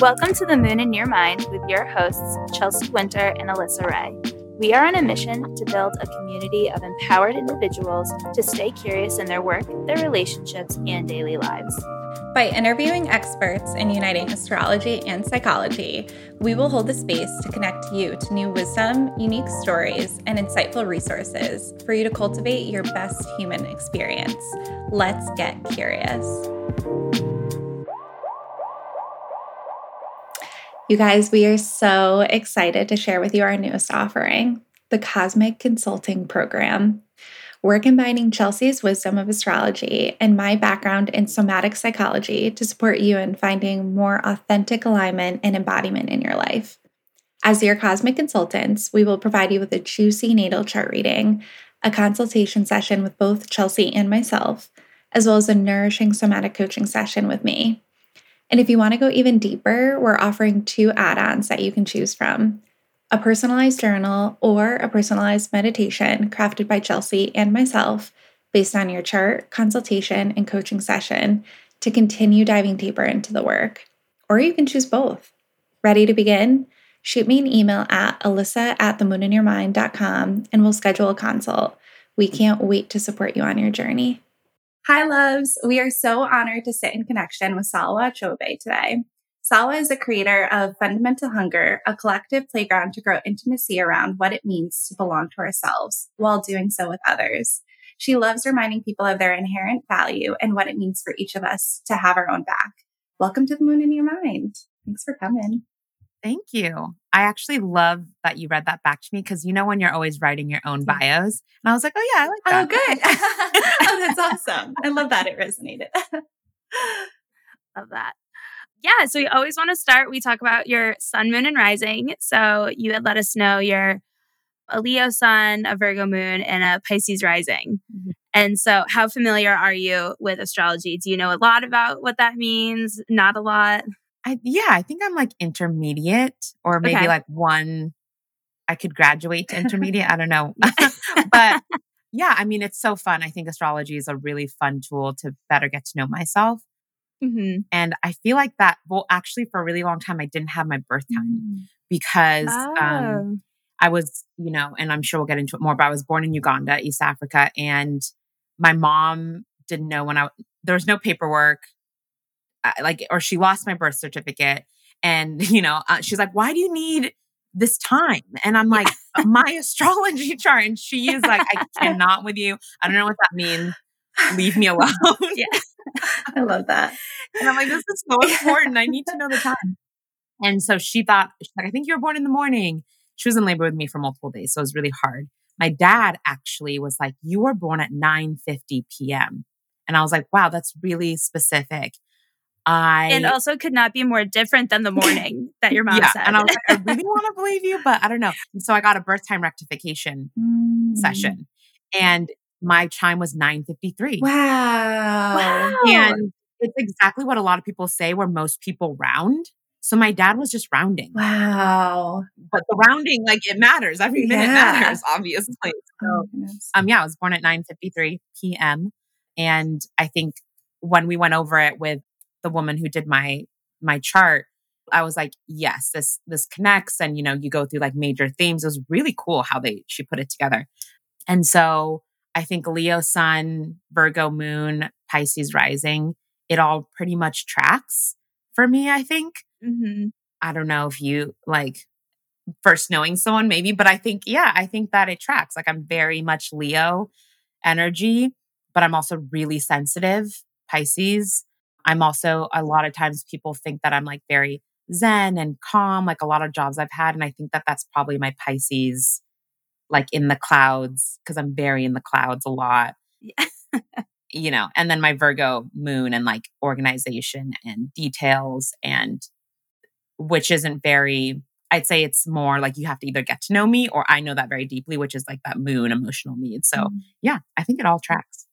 Welcome to the Moon and Your Mind with your hosts, Chelsea Winter and Alyssa Rae. We are on a mission to build a community of empowered individuals to stay curious in their work, their relationships, and daily lives. By interviewing experts in uniting astrology and psychology, we will hold the space to connect you to new wisdom, unique stories, and insightful resources for you to cultivate your best human experience. Let's get curious. You guys, we are so excited to share with you our newest offering, the Cosmic Consulting Program. We're combining Chelsea's wisdom of astrology and my background in somatic psychology to support you in finding more authentic alignment and embodiment in your life. As your cosmic consultants, we will provide you with a juicy natal chart reading, a consultation session with both Chelsea and myself, as well as a nourishing somatic coaching session with me. And if you want to go even deeper, we're offering two add ons that you can choose from a personalized journal or a personalized meditation crafted by Chelsea and myself based on your chart, consultation, and coaching session to continue diving deeper into the work. Or you can choose both. Ready to begin? Shoot me an email at alyssa at themoonandyourmind.com and we'll schedule a consult. We can't wait to support you on your journey. Hi, loves. We are so honored to sit in connection with Salwa Kyobe today. Salwa is the creator of Fundamental Hunger, a collective playground to grow intimacy around what it means to belong to ourselves while doing so with others. She loves reminding people of their inherent value and what it means for each of us to have our own back. Welcome to the moon and your mind. Thanks for coming. Thank you. I actually love that you read that back to me because you know when you're always writing your own bios, and I was like, oh yeah, I like that. Oh, good. oh, that's awesome. I love that it resonated. love that. Yeah, so we always want to start. We talk about your sun, moon, and rising. So you had let us know you're a Leo sun, a Virgo moon, and a Pisces rising. Mm-hmm. And so, how familiar are you with astrology? Do you know a lot about what that means? Not a lot. I, yeah, I think I'm like intermediate or maybe okay. like one I could graduate to intermediate. I don't know. but yeah, I mean, it's so fun. I think astrology is a really fun tool to better get to know myself. Mm-hmm. And I feel like that, well, actually, for a really long time, I didn't have my birth time mm. because um, oh. um, I was, you know, and I'm sure we'll get into it more, but I was born in Uganda, East Africa. And my mom didn't know when I, there was no paperwork like, or she lost my birth certificate. And, you know, uh, she's like, why do you need this time? And I'm like, my astrology chart. And she is like, I cannot with you. I don't know what that means. Leave me alone. yeah. I love that. And I'm like, this is so important. I need to know the time. And so she thought, she's like, I think you were born in the morning. She was in labor with me for multiple days. So it was really hard. My dad actually was like, you were born at 9 50 p.m. And I was like, wow, that's really specific. I and also could not be more different than the morning that your mom yeah, said. And I was like, I really want to believe you, but I don't know. so I got a birth time rectification mm. session, and my chime was nine fifty three. Wow. wow! And it's exactly what a lot of people say, where most people round. So my dad was just rounding. Wow. But the rounding, like it matters. Every minute yeah. matters, obviously. So, oh, um, yeah, I was born at 9 53 p.m. And I think when we went over it with the woman who did my my chart, I was like, yes, this this connects and you know, you go through like major themes. It was really cool how they she put it together. And so I think Leo sun, Virgo moon, Pisces rising, it all pretty much tracks for me, I think. Mm-hmm. I don't know if you like first knowing someone maybe, but I think yeah, I think that it tracks. Like I'm very much Leo energy, but I'm also really sensitive, Pisces. I'm also, a lot of times people think that I'm like very zen and calm, like a lot of jobs I've had. And I think that that's probably my Pisces, like in the clouds, because I'm very in the clouds a lot. you know, and then my Virgo moon and like organization and details and which isn't very I'd say it's more like you have to either get to know me or I know that very deeply, which is like that moon emotional need. So, mm. yeah, I think it all tracks.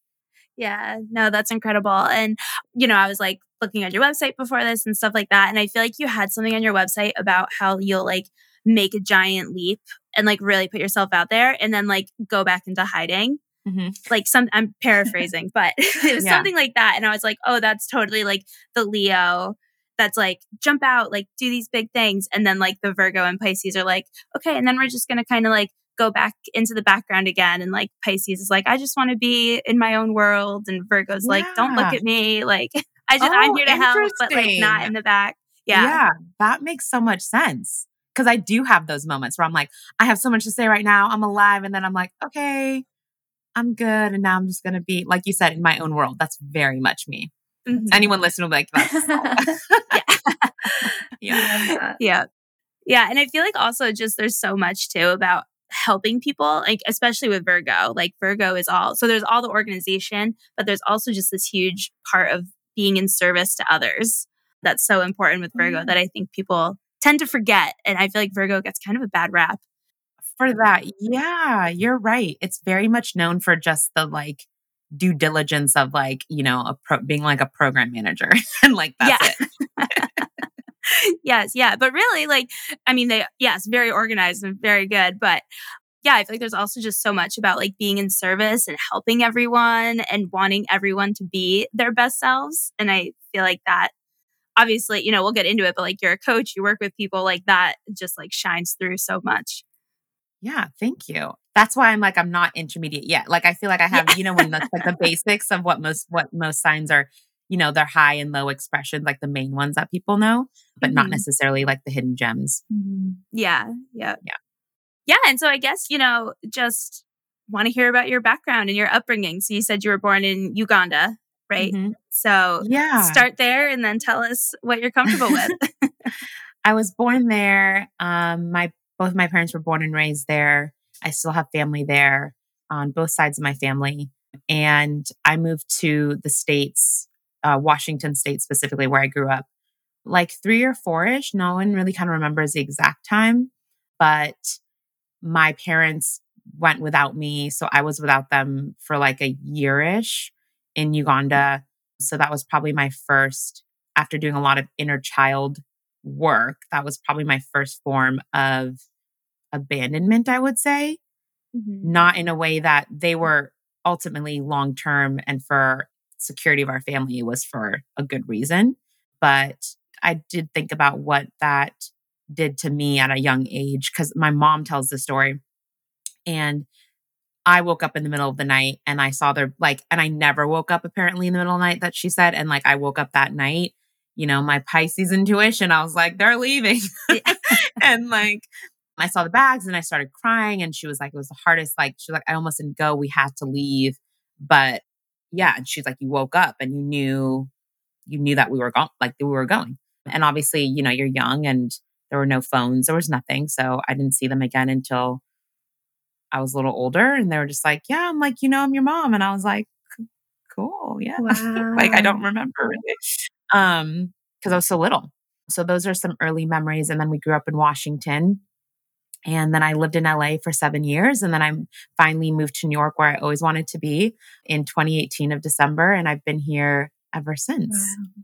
Yeah, no, that's incredible. And, you know, I was like looking at your website before this and stuff like that. And I feel like you had something on your website about how you'll like make a giant leap and like really put yourself out there and then like go back into hiding. Mm-hmm. Like some, I'm paraphrasing, but it was yeah. something like that. And I was like, oh, that's totally like the Leo that's like jump out, like do these big things. And then like the Virgo and Pisces are like, okay, and then we're just gonna kind of like go back into the background again. And like Pisces is like, I just want to be in my own world. And Virgo's yeah. like, don't look at me. Like I just oh, I'm here to help, but like not in the back. Yeah. Yeah. That makes so much sense. Cause I do have those moments where I'm like, I have so much to say right now. I'm alive. And then I'm like, okay, I'm good. And now I'm just gonna be, like you said, in my own world. That's very much me. Mm-hmm. Anyone listening will be like, that's yeah. yeah. Yeah. Yeah. And I feel like also just there's so much too about helping people, like especially with Virgo. Like Virgo is all so there's all the organization, but there's also just this huge part of being in service to others. That's so important with Virgo mm-hmm. that I think people tend to forget. And I feel like Virgo gets kind of a bad rap. For that. Yeah, you're right. It's very much known for just the like due diligence of like, you know, a pro- being like a program manager and like that's yeah. it. yes, yeah. But really, like, I mean, they, yes, very organized and very good. But yeah, I feel like there's also just so much about like being in service and helping everyone and wanting everyone to be their best selves. And I feel like that obviously, you know, we'll get into it, but like you're a coach, you work with people like that just like shines through so much. Yeah, thank you. That's why I'm like I'm not intermediate yet. Like I feel like I have, yeah. you know, when the like the basics of what most what most signs are you know, they're high and low expressions, like the main ones that people know, but mm-hmm. not necessarily like the hidden gems. Mm-hmm. Yeah. Yeah. Yeah. Yeah. And so I guess, you know, just want to hear about your background and your upbringing. So you said you were born in Uganda, right? Mm-hmm. So yeah, start there and then tell us what you're comfortable with. I was born there. Um, my both my parents were born and raised there. I still have family there on both sides of my family. And I moved to the States uh, Washington State specifically, where I grew up, like three or four ish. No one really kind of remembers the exact time, but my parents went without me. So I was without them for like a year ish in Uganda. So that was probably my first, after doing a lot of inner child work, that was probably my first form of abandonment, I would say. Mm-hmm. Not in a way that they were ultimately long term and for security of our family was for a good reason. But I did think about what that did to me at a young age because my mom tells the story. And I woke up in the middle of the night and I saw their like, and I never woke up apparently in the middle of the night that she said. And like, I woke up that night, you know, my Pisces intuition, I was like, they're leaving. and like, I saw the bags and I started crying. And she was like, it was the hardest. Like, she was like, I almost didn't go. We had to leave. But yeah. And she's like, you woke up and you knew, you knew that we were going, like we were going. And obviously, you know, you're young and there were no phones, there was nothing. So I didn't see them again until I was a little older. And they were just like, yeah, I'm like, you know, I'm your mom. And I was like, cool. Yeah. Wow. like I don't remember really. Um, cause I was so little. So those are some early memories. And then we grew up in Washington. And then I lived in LA for seven years. And then I finally moved to New York, where I always wanted to be in 2018 of December. And I've been here ever since. Wow.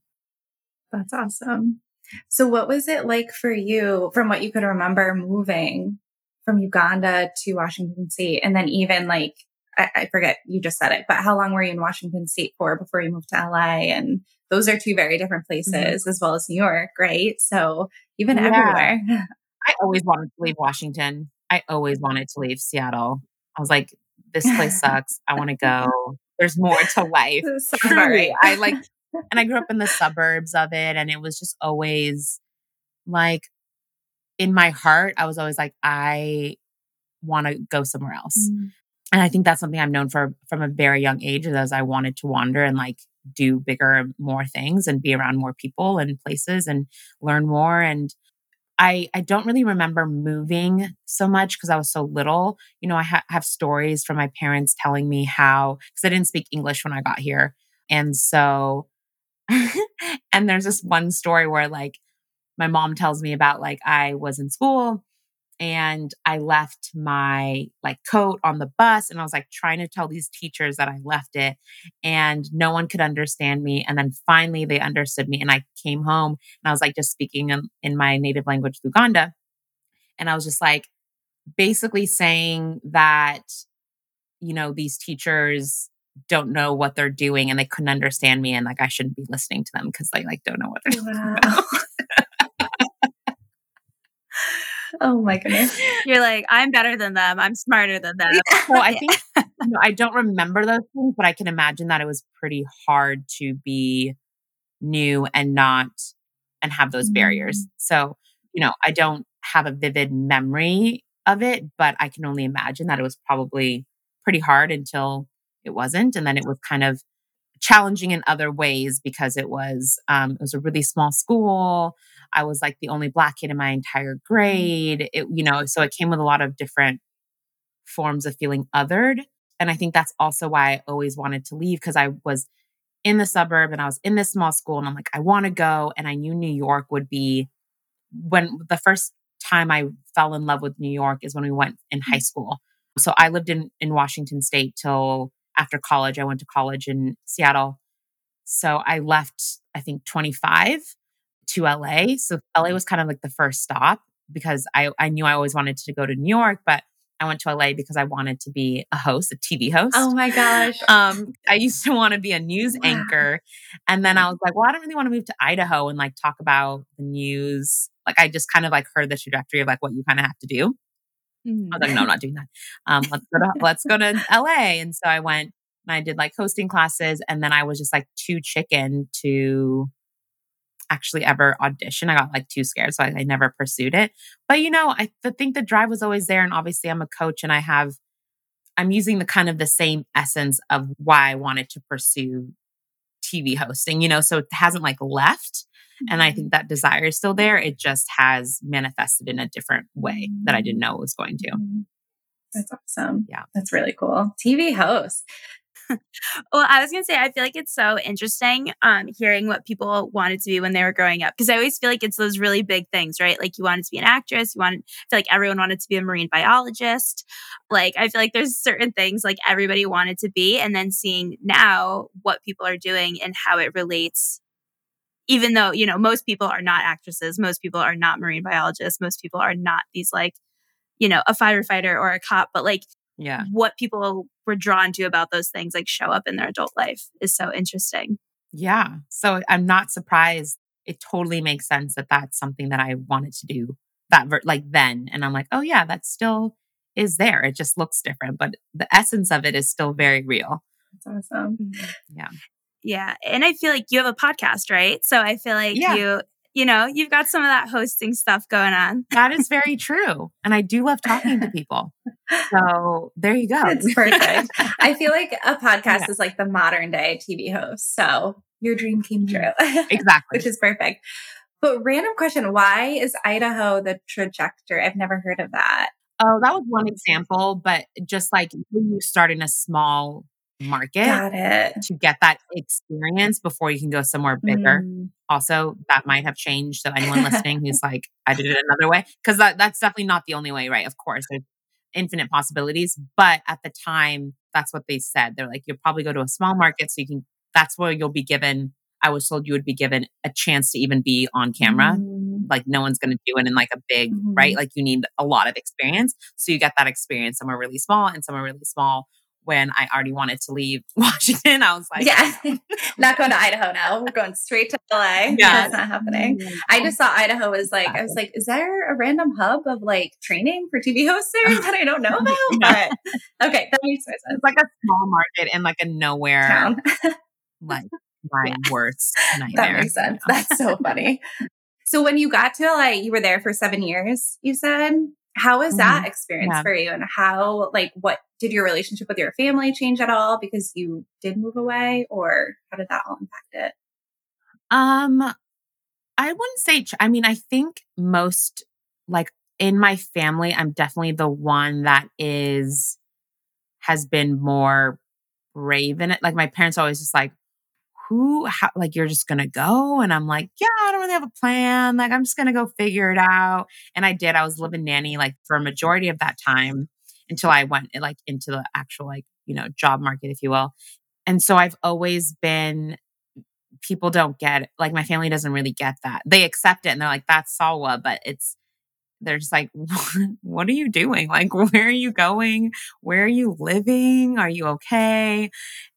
That's awesome. So, what was it like for you, from what you could remember, moving from Uganda to Washington State? And then, even like, I, I forget, you just said it, but how long were you in Washington State for before you moved to LA? And those are two very different mm-hmm. places, mm-hmm. as well as New York, right? So, even yeah. everywhere. I always wanted to leave Washington. I always wanted to leave Seattle. I was like, this place sucks. I want to go. There's more to life. Truly. I like, and I grew up in the suburbs of it. And it was just always like in my heart, I was always like, I want to go somewhere else. Mm. And I think that's something I've known for from a very young age as I wanted to wander and like do bigger, more things and be around more people and places and learn more. And I, I don't really remember moving so much because I was so little. You know, I ha- have stories from my parents telling me how, because I didn't speak English when I got here. And so, and there's this one story where like my mom tells me about like I was in school and I left my like coat on the bus and I was like trying to tell these teachers that I left it and no one could understand me and then finally they understood me and I came home and I was like just speaking in, in my native language Luganda and I was just like basically saying that you know these teachers don't know what they're doing and they couldn't understand me and like I shouldn't be listening to them because they like don't know what they're wow. about. Oh my goodness. You're like, I'm better than them. I'm smarter than them. So I think you know, I don't remember those things, but I can imagine that it was pretty hard to be new and not and have those mm-hmm. barriers. So, you know, I don't have a vivid memory of it, but I can only imagine that it was probably pretty hard until it wasn't. And then it was kind of challenging in other ways because it was um, it was a really small school. I was like the only black kid in my entire mm. grade. It, you know, so it came with a lot of different forms of feeling othered. And I think that's also why I always wanted to leave because I was in the suburb and I was in this small school and I'm like, I want to go. And I knew New York would be when the first time I fell in love with New York is when we went in high mm. school. So I lived in in Washington State till after college. I went to college in Seattle. So I left, I think 25 to LA. So LA was kind of like the first stop because I, I knew I always wanted to go to New York, but I went to LA because I wanted to be a host, a TV host. Oh my gosh. Um, I used to want to be a news wow. anchor. And then I was like, well, I don't really want to move to Idaho and like talk about the news. Like I just kind of like heard the trajectory of like what you kind of have to do. Mm-hmm. I was like, no, I'm not doing that. Um, let's go to let's go to LA. And so I went and I did like hosting classes. And then I was just like too chicken to actually ever audition. I got like too scared. So I, I never pursued it. But you know, I th- think the drive was always there. And obviously I'm a coach and I have I'm using the kind of the same essence of why I wanted to pursue TV hosting, you know, so it hasn't like left. And I mm-hmm. think that desire is still there. It just has manifested in a different way that I didn't know it was going to. Mm-hmm. That's awesome. Yeah. That's really cool. TV host. Well, I was gonna say I feel like it's so interesting um hearing what people wanted to be when they were growing up because I always feel like it's those really big things, right? Like you wanted to be an actress, you wanted I feel like everyone wanted to be a marine biologist. Like I feel like there's certain things like everybody wanted to be, and then seeing now what people are doing and how it relates even though you know most people are not actresses most people are not marine biologists most people are not these like you know a firefighter or a cop but like yeah. what people were drawn to about those things like show up in their adult life is so interesting. Yeah. So i'm not surprised. It totally makes sense that that's something that i wanted to do that ver- like then and i'm like oh yeah that still is there. It just looks different but the essence of it is still very real. That's awesome. Mm-hmm. yeah. Yeah and i feel like you have a podcast right? So i feel like yeah. you you know, you've got some of that hosting stuff going on. That is very true. And I do love talking to people. So there you go. It's perfect. I feel like a podcast yeah. is like the modern day TV host. So your dream came true. Exactly. Which is perfect. But random question why is Idaho the trajectory? I've never heard of that. Oh, that was one example, but just like when you start in a small market Got it. to get that experience before you can go somewhere bigger. Mm. Also, that might have changed. So anyone listening who's like, I did it another way, because that, that's definitely not the only way, right? Of course, there's infinite possibilities. But at the time, that's what they said. They're like, you'll probably go to a small market so you can, that's where you'll be given. I was told you would be given a chance to even be on camera. Mm. Like no one's going to do it in like a big, mm. right? Like you need a lot of experience. So you get that experience somewhere really small and somewhere really small when I already wanted to leave Washington. I was like, yeah, not going to Idaho now. We're going straight to LA. Yeah, it's not happening. Mm-hmm. I just thought Idaho was like, I was like, is there a random hub of like training for TV hosts there that I don't know about? yeah. But okay, that makes sense. It's like a small market in like a nowhere town. like my yeah. worst nightmare. That makes sense. That's so funny. So when you got to LA, you were there for seven years, you said. How was that mm-hmm. experience yeah. for you? And how, like, what did your relationship with your family change at all because you did move away, or how did that all impact it? Um, I wouldn't say, I mean, I think most, like, in my family, I'm definitely the one that is, has been more brave in it. Like, my parents always just like, who how, like you're just gonna go? And i'm like yeah i don't really have a plan. Like i'm just gonna go figure it out. And i did. I was living nanny like for a majority of that time until i went eh, like into the actual like you know job market if you will. And so i've always been people don't get it. like my family doesn't really get that. They accept it and they're like that's salwa but it's they're just like, what are you doing? Like, where are you going? Where are you living? Are you okay?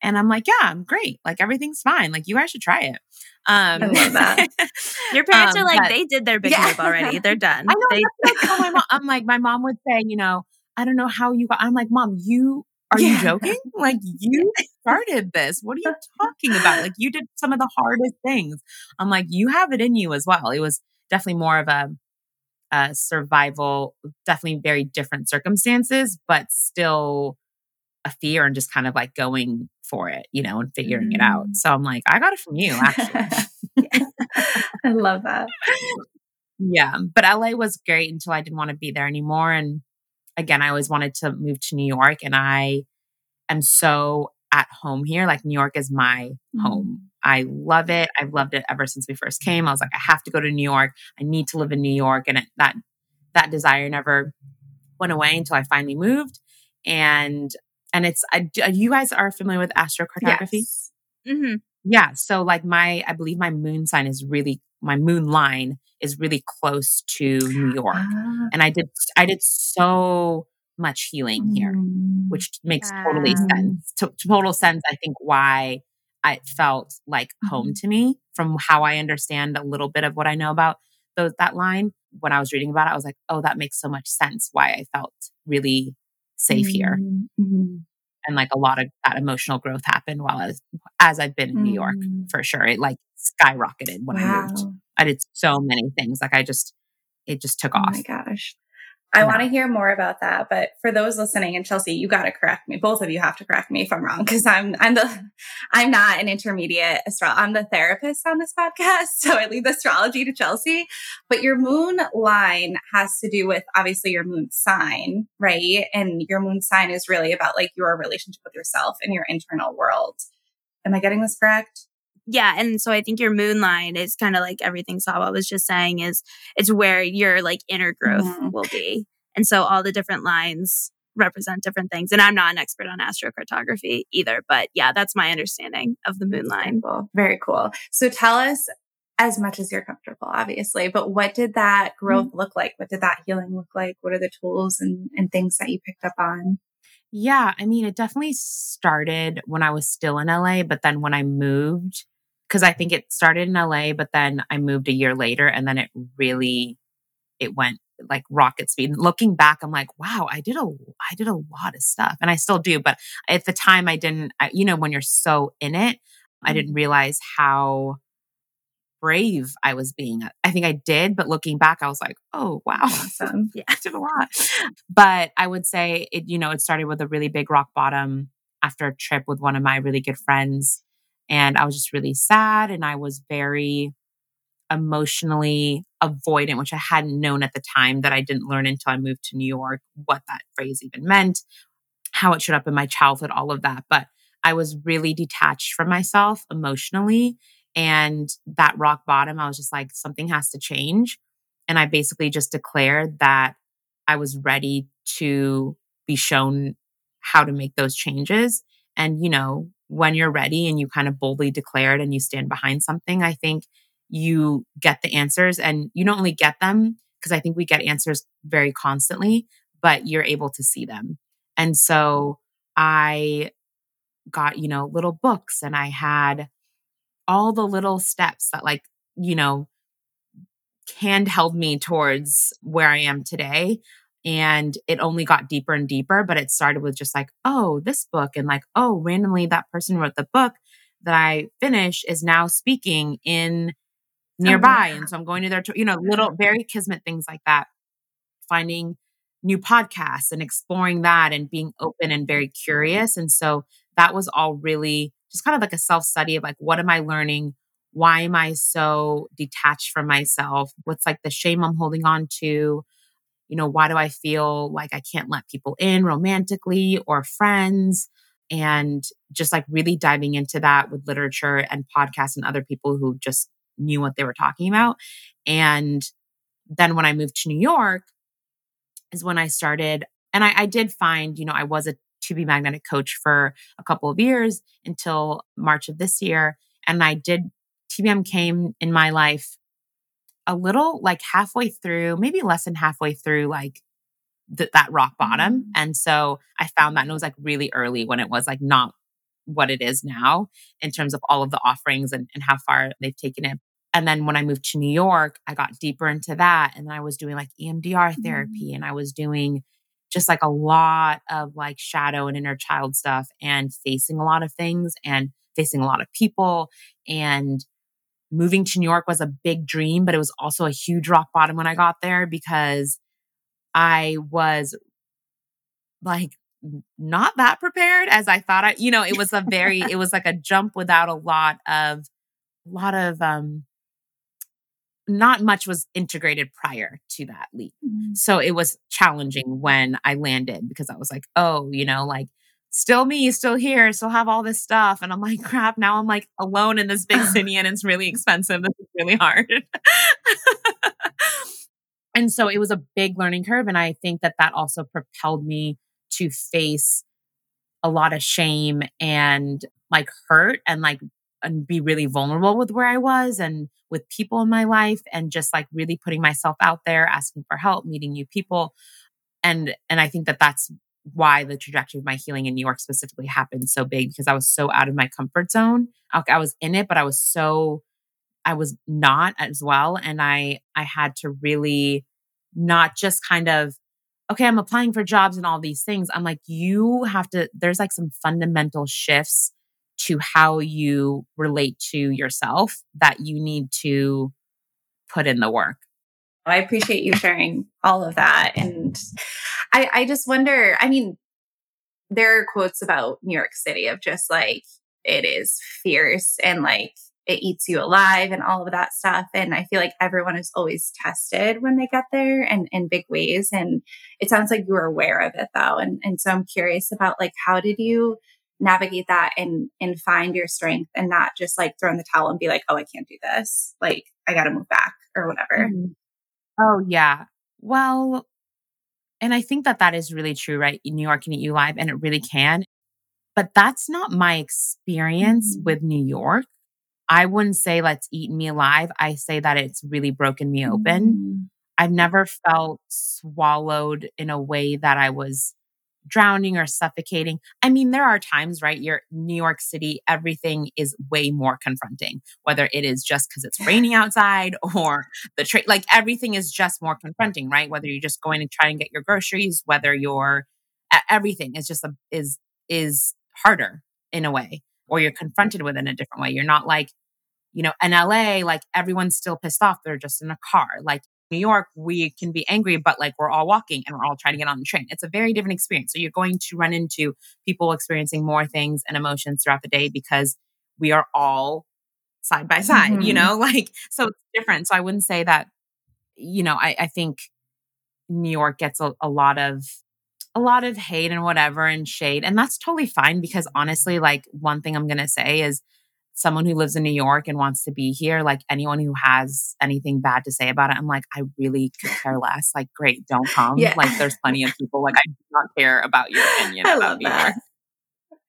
And I'm like, yeah, I'm great. Like, everything's fine. Like, you guys should try it. Um, I love that. Your parents um, are like, but, they did their big yeah. move already. They're done. I know. They- like my mom, I'm like, my mom would say, you know, I don't know how you got, I'm like, mom, you, are yeah. you joking? Like, you started this. What are you talking about? Like, you did some of the hardest things. I'm like, you have it in you as well. It was definitely more of a, a survival, definitely very different circumstances, but still a fear and just kind of like going for it, you know, and figuring mm. it out. Mm. So I'm like, I got it from you, actually. I love that. Yeah. But LA was great until I didn't want to be there anymore. And again, I always wanted to move to New York. And I am so at home here. Like New York is my mm. home. I love it. I've loved it ever since we first came. I was like, I have to go to New York. I need to live in New York. And it, that that desire never went away until I finally moved. And and it's I, you guys are familiar with astrocartography. Yes. Mm-hmm. Yeah. So like my I believe my moon sign is really my moon line is really close to New York, ah. and I did I did so much healing here, mm. which makes totally sense. To, total sense. I think why I felt like home mm-hmm. to me from how I understand a little bit of what I know about those that line. When I was reading about it, I was like, oh, that makes so much sense why I felt really safe here. Mm-hmm. And like a lot of that emotional growth happened while I was, as I've been in mm-hmm. New York mm. for sure. It like skyrocketed when wow. I moved. I did so many things. Like I just, it just took oh off. Oh my gosh. I want to hear more about that, but for those listening, and Chelsea, you got to correct me. Both of you have to correct me if I'm wrong, because I'm I'm the I'm not an intermediate astrologer. I'm the therapist on this podcast, so I leave the astrology to Chelsea. But your moon line has to do with obviously your moon sign, right? And your moon sign is really about like your relationship with yourself and your internal world. Am I getting this correct? Yeah and so i think your moon line is kind of like everything Salwa was just saying is it's where your like inner growth mm-hmm. will be and so all the different lines represent different things and i'm not an expert on astrocartography either but yeah that's my understanding of the moon line cool. very cool so tell us as much as you're comfortable obviously but what did that growth mm-hmm. look like what did that healing look like what are the tools and, and things that you picked up on yeah, I mean, it definitely started when I was still in LA, but then when I moved, because I think it started in LA, but then I moved a year later and then it really it went like rocket speed. And looking back, I'm like, wow, I did a I did a lot of stuff. And I still do, but at the time I didn't I, you know, when you're so in it, I didn't mm-hmm. realize how brave I was being. I think I did, but looking back, I was like, oh wow, awesome. yeah, I did a lot. But I would say it, you know, it started with a really big rock bottom after a trip with one of my really good friends and I was just really sad and I was very emotionally avoidant, which I hadn't known at the time that I didn't learn until I moved to New York what that phrase even meant, how it showed up in my childhood, all of that. But I was really detached from myself emotionally. And that rock bottom, I was just like, something has to change. And I basically just declared that I was ready to be shown how to make those changes. And, you know, when you're ready and you kind of boldly declare it and you stand behind something, I think you get the answers and you don't only get them because I think we get answers very constantly, but you're able to see them. And so I got, you know, little books and I had all the little steps that, like, you know, hand held me towards where I am today and it only got deeper and deeper but it started with just like oh this book and like oh randomly that person wrote the book that i finished is now speaking in oh, nearby oh, and so i'm going to their you know little mm-hmm. very kismet things like that. Finding new podcasts and exploring that and being open and very curious and so that was all really just kind of like a self study of like what am i learning? Why am i so detached from myself? What's like the shame i'm holding on to you know, why do I feel like I can't let people in romantically or friends? And just like really diving into that with literature and podcasts and other people who just knew what they were talking about. And then when I moved to New York, is when I started, and I, I did find, you know, I was a to be magnetic coach for a couple of years until March of this year. And I did, TBM came in my life a little like halfway through, maybe less than halfway through, like th- that rock bottom. Mm-hmm. And so I found that and it was like really early when it was like not what it is now in terms of all of the offerings and, and how far they've taken it. And then when I moved to New York, I got deeper into that. And then I was doing like EMDR therapy mm-hmm. and I was doing just like a lot of like shadow and inner child stuff and facing a lot of things and facing a lot of people. And moving to New York was a big dream, but it was also a huge rock bottom when I got there because I was like not that prepared as I thought I, you know, it was a very, it was like a jump without a lot of, a lot of, um, not much was integrated prior to that leap. Mm-hmm. So it was challenging when I landed because I was like, oh, you know, like still me, still here, still have all this stuff. And I'm like, crap, now I'm like alone in this big city and it's really expensive. This is really hard. and so it was a big learning curve. And I think that that also propelled me to face a lot of shame and like hurt and like and be really vulnerable with where I was and with people in my life and just like really putting myself out there asking for help meeting new people and and I think that that's why the trajectory of my healing in New York specifically happened so big because I was so out of my comfort zone. I, I was in it but I was so I was not as well and I I had to really not just kind of okay, I'm applying for jobs and all these things. I'm like, you have to, there's like some fundamental shifts to how you relate to yourself that you need to put in the work. I appreciate you sharing all of that. And I, I just wonder, I mean, there are quotes about New York City of just like, it is fierce and like it eats you alive and all of that stuff. And I feel like everyone is always tested when they get there and in big ways. And it sounds like you were aware of it though. And, and so I'm curious about like, how did you navigate that and, and find your strength and not just like throw in the towel and be like, oh, I can't do this. Like I got to move back or whatever. Mm-hmm. Oh yeah. Well, and I think that that is really true, right? New York can eat you alive and it really can. But that's not my experience mm-hmm. with New York. I wouldn't say let's eat me alive. I say that it's really broken me open. Mm. I've never felt swallowed in a way that I was drowning or suffocating. I mean, there are times, right? You're New York City, everything is way more confronting, whether it is just because it's raining outside or the train, like everything is just more confronting, right? Whether you're just going to try and get your groceries, whether you're everything is just a, is, is harder in a way, or you're confronted with it in a different way. You're not like, you know, in LA, like everyone's still pissed off. They're just in a car. Like New York, we can be angry, but like we're all walking and we're all trying to get on the train. It's a very different experience. So you're going to run into people experiencing more things and emotions throughout the day because we are all side by side, mm-hmm. you know, like, so it's different. So I wouldn't say that, you know, I, I think New York gets a, a lot of a lot of hate and whatever and shade. And that's totally fine because honestly, like one thing I'm going to say is someone who lives in New York and wants to be here, like anyone who has anything bad to say about it, I'm like, I really could care less. Like, great, don't come. Yeah. Like, there's plenty of people. Like, I do not care about your opinion I about New. York.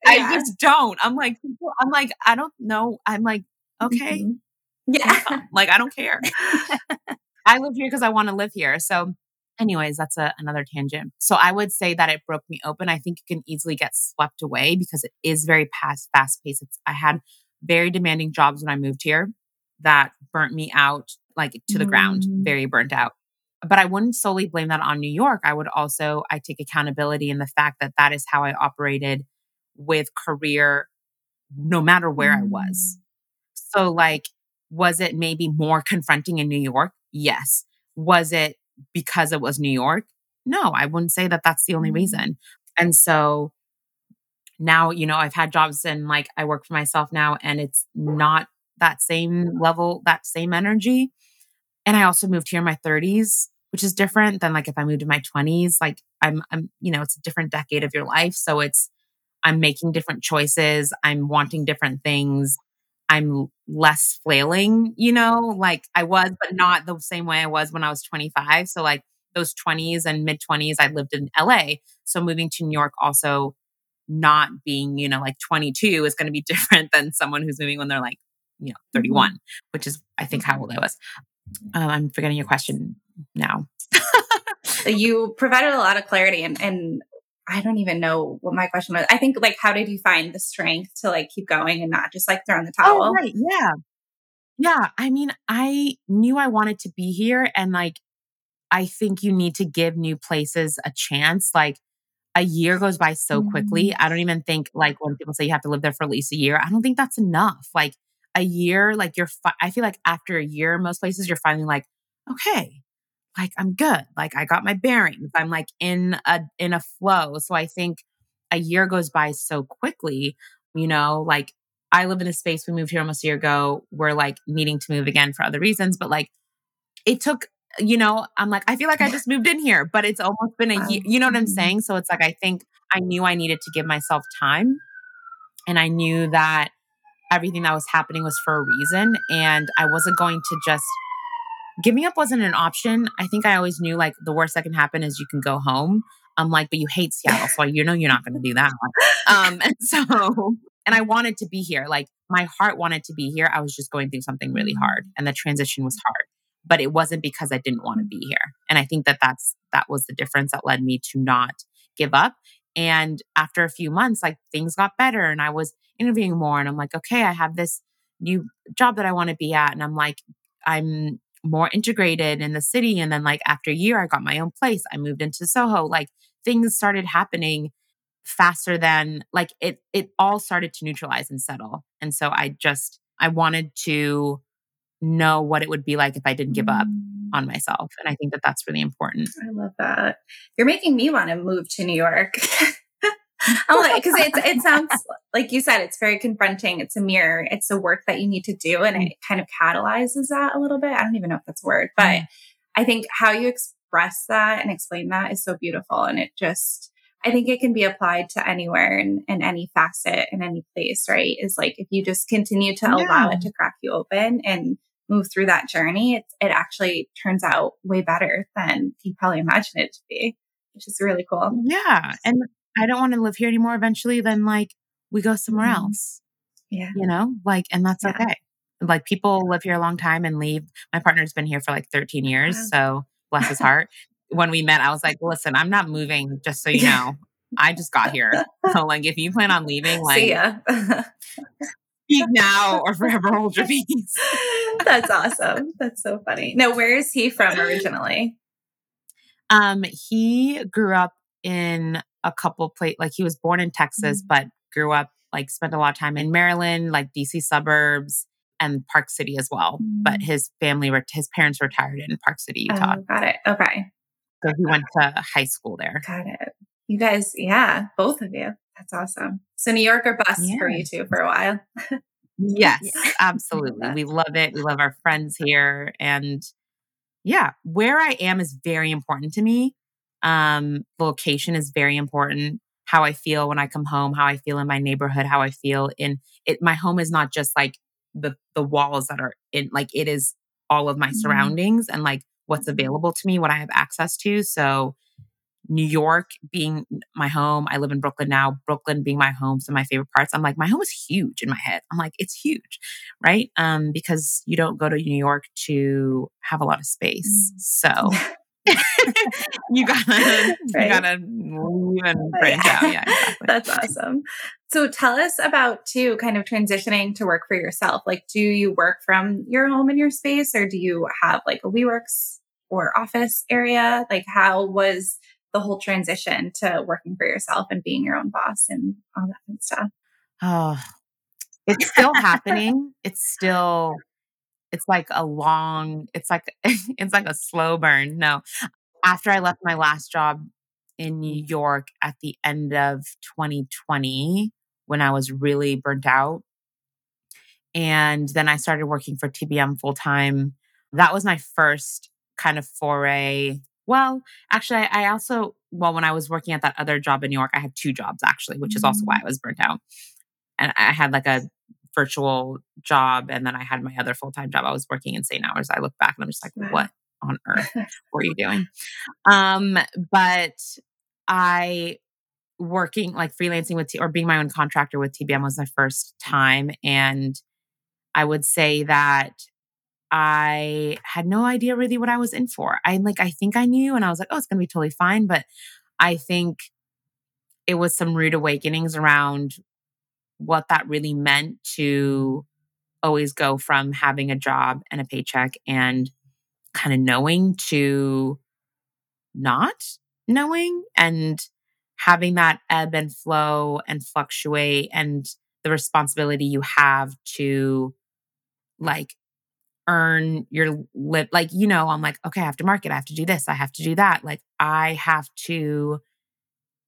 Yeah. I just don't. I'm like, I'm like, I don't know. I'm like, okay. Mm-hmm. Yeah. Like, I don't care. I live here because I want to live here. So, anyways, that's a, another tangent. So, I would say that it broke me open. I think you can easily get swept away because it is very fast, fast paced. It's, I had very demanding jobs when I moved here that burnt me out like to the mm. ground, very burnt out. But I wouldn't solely blame that on New York. I would also I take accountability in the fact that that is how I operated with career no matter where mm. I was. Mm. So like was it maybe more confronting in New York? Yes. Was it because it was New York? No, I wouldn't say that that's the only mm. reason. And so now, you know, I've had jobs and like I work for myself now and it's not that same level, that same energy. And I also moved here in my 30s, which is different than like if I moved in my 20s. Like I'm I'm, you know, it's a different decade of your life. So it's I'm making different choices. I'm wanting different things. I'm less flailing, you know, like I was, but not the same way I was when I was 25. So like those 20s and mid 20s, I lived in LA. So moving to New York also not being, you know, like 22 is going to be different than someone who's moving when they're like, you know, 31, mm-hmm. which is, I think, how old I was. Um, I'm forgetting your question now. you provided a lot of clarity and, and I don't even know what my question was. I think like how did you find the strength to like keep going and not just like throw in the oh, towel? Oh, right. Yeah. Yeah. I mean, I knew I wanted to be here and like I think you need to give new places a chance. Like a year goes by so quickly. Mm-hmm. I don't even think like when people say you have to live there for at least a year, I don't think that's enough. Like a year, like you're, fi- I feel like after a year, most places you're finally like, okay, like I'm good. Like I got my bearings. I'm like in a, in a flow. So I think a year goes by so quickly, you know, like I live in a space we moved here almost a year ago. We're like needing to move again for other reasons, but like it took you know, I'm like, I feel like I just moved in here, but it's almost been a year. You know what I'm saying? So it's like, I think I knew I needed to give myself time. And I knew that everything that was happening was for a reason. And I wasn't going to just, giving up wasn't an option. I think I always knew like the worst that can happen is you can go home. I'm like, but you hate Seattle. So you know you're not going to do that. Um, and so, and I wanted to be here. Like my heart wanted to be here. I was just going through something really hard and the transition was hard but it wasn't because I didn't want to be here. And I think that that's that was the difference that led me to not give up. And after a few months, like things got better and I was interviewing more and I'm like, okay, I have this new job that I want to be at. And I'm like, I'm more integrated in the city. And then like after a year, I got my own place. I moved into Soho. Like things started happening faster than like it it all started to neutralize and settle. And so I just I wanted to know what it would be like if I didn't give up mm. on myself. And I think that that's really important. I love that. You're making me want to move to New York. I'm like, because it, it sounds like you said, it's very confronting. It's a mirror. It's a work that you need to do. And it kind of catalyzes that a little bit. I don't even know if that's a word, but mm. I think how you express that and explain that is so beautiful. And it just, I think it can be applied to anywhere and in, in any facet in any place, right? Is like if you just continue to yeah. allow it to crack you open and move through that journey, it, it actually turns out way better than you probably imagine it to be, which is really cool. Yeah. And I don't want to live here anymore eventually, then like we go somewhere mm-hmm. else. Yeah. You know, like, and that's yeah. okay. Like people live here a long time and leave. My partner's been here for like 13 years. Yeah. So bless his heart. when we met, I was like, listen, I'm not moving, just so you know. I just got here. So like if you plan on leaving, like See ya. speak now or forever hold your peace. That's awesome. That's so funny. Now, where is he from originally? Um, he grew up in a couple places. Like he was born in Texas, mm-hmm. but grew up like spent a lot of time in Maryland, like DC suburbs and Park City as well. Mm-hmm. But his family, his parents retired in Park City, Utah. Oh, got it. Okay. So he went to high school there. Got it. You guys, yeah, both of you. That's awesome. So New York or bust yeah. for you two for a while. yes, absolutely. We love it. We love our friends here. And yeah, where I am is very important to me. Um, location is very important. How I feel when I come home, how I feel in my neighborhood, how I feel in it. My home is not just like the the walls that are in like it is all of my mm-hmm. surroundings and like what's available to me, what I have access to. So New York being my home. I live in Brooklyn now. Brooklyn being my home. Some of my favorite parts. I'm like, my home is huge in my head. I'm like, it's huge, right? Um, because you don't go to New York to have a lot of space. Mm. So you gotta right? you gotta leave and branch out. Yeah, exactly. That's awesome. So tell us about too, kind of transitioning to work for yourself. Like, do you work from your home in your space, or do you have like a WeWorks or office area? Like, how was the whole transition to working for yourself and being your own boss and all that kind of stuff? Oh, it's still happening. It's still, it's like a long, it's like, it's like a slow burn. No, after I left my last job in New York at the end of 2020, when I was really burnt out, and then I started working for TBM full time. That was my first kind of foray well, actually, I also, well, when I was working at that other job in New York, I had two jobs actually, which is also why mm. I was burnt out. And I had like a virtual job and then I had my other full time job. I was working insane hours. I look back and I'm just like, what on earth were you doing? Um, but I working like freelancing with T- or being my own contractor with TBM was my first time. And I would say that I had no idea really what I was in for. I like, I think I knew and I was like, oh, it's going to be totally fine. But I think it was some rude awakenings around what that really meant to always go from having a job and a paycheck and kind of knowing to not knowing and having that ebb and flow and fluctuate and the responsibility you have to like earn your lip like you know i'm like okay i have to market i have to do this i have to do that like i have to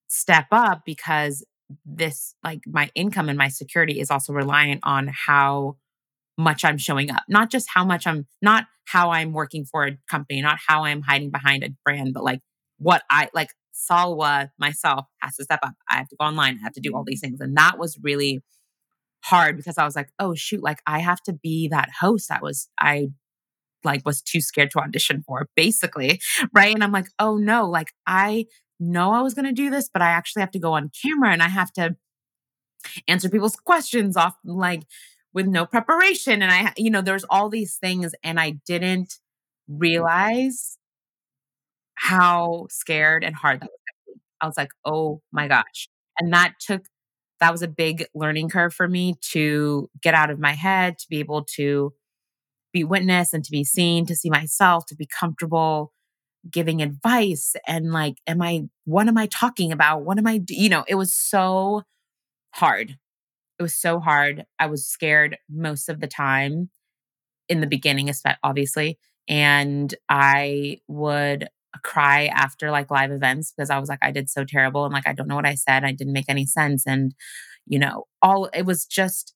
step up because this like my income and my security is also reliant on how much i'm showing up not just how much i'm not how i'm working for a company not how i'm hiding behind a brand but like what i like salwa myself has to step up. I have to go online i have to do all these mm-hmm. things and that was really hard because I was like, oh shoot, like I have to be that host that was I like was too scared to audition for, basically. Right. And I'm like, oh no, like I know I was gonna do this, but I actually have to go on camera and I have to answer people's questions off like with no preparation. And I, you know, there's all these things, and I didn't realize how scared and hard that was. I was like, oh my gosh. And that took that was a big learning curve for me to get out of my head, to be able to be witnessed and to be seen, to see myself, to be comfortable giving advice and like am I what am I talking about? What am I you know, it was so hard. It was so hard. I was scared most of the time in the beginning, obviously, and I would cry after like live events because I was like, I did so terrible and like I don't know what I said. I didn't make any sense. And, you know, all it was just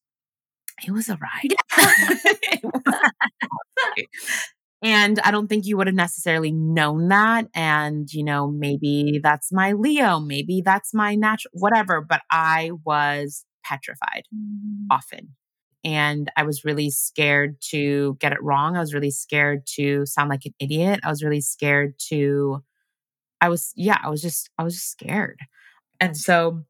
it was a ride. and I don't think you would have necessarily known that. And, you know, maybe that's my Leo, maybe that's my natural, whatever. But I was petrified mm. often and I was really scared to get it wrong. I was really scared to sound like an idiot. I was really scared to I was yeah, I was just I was just scared. And so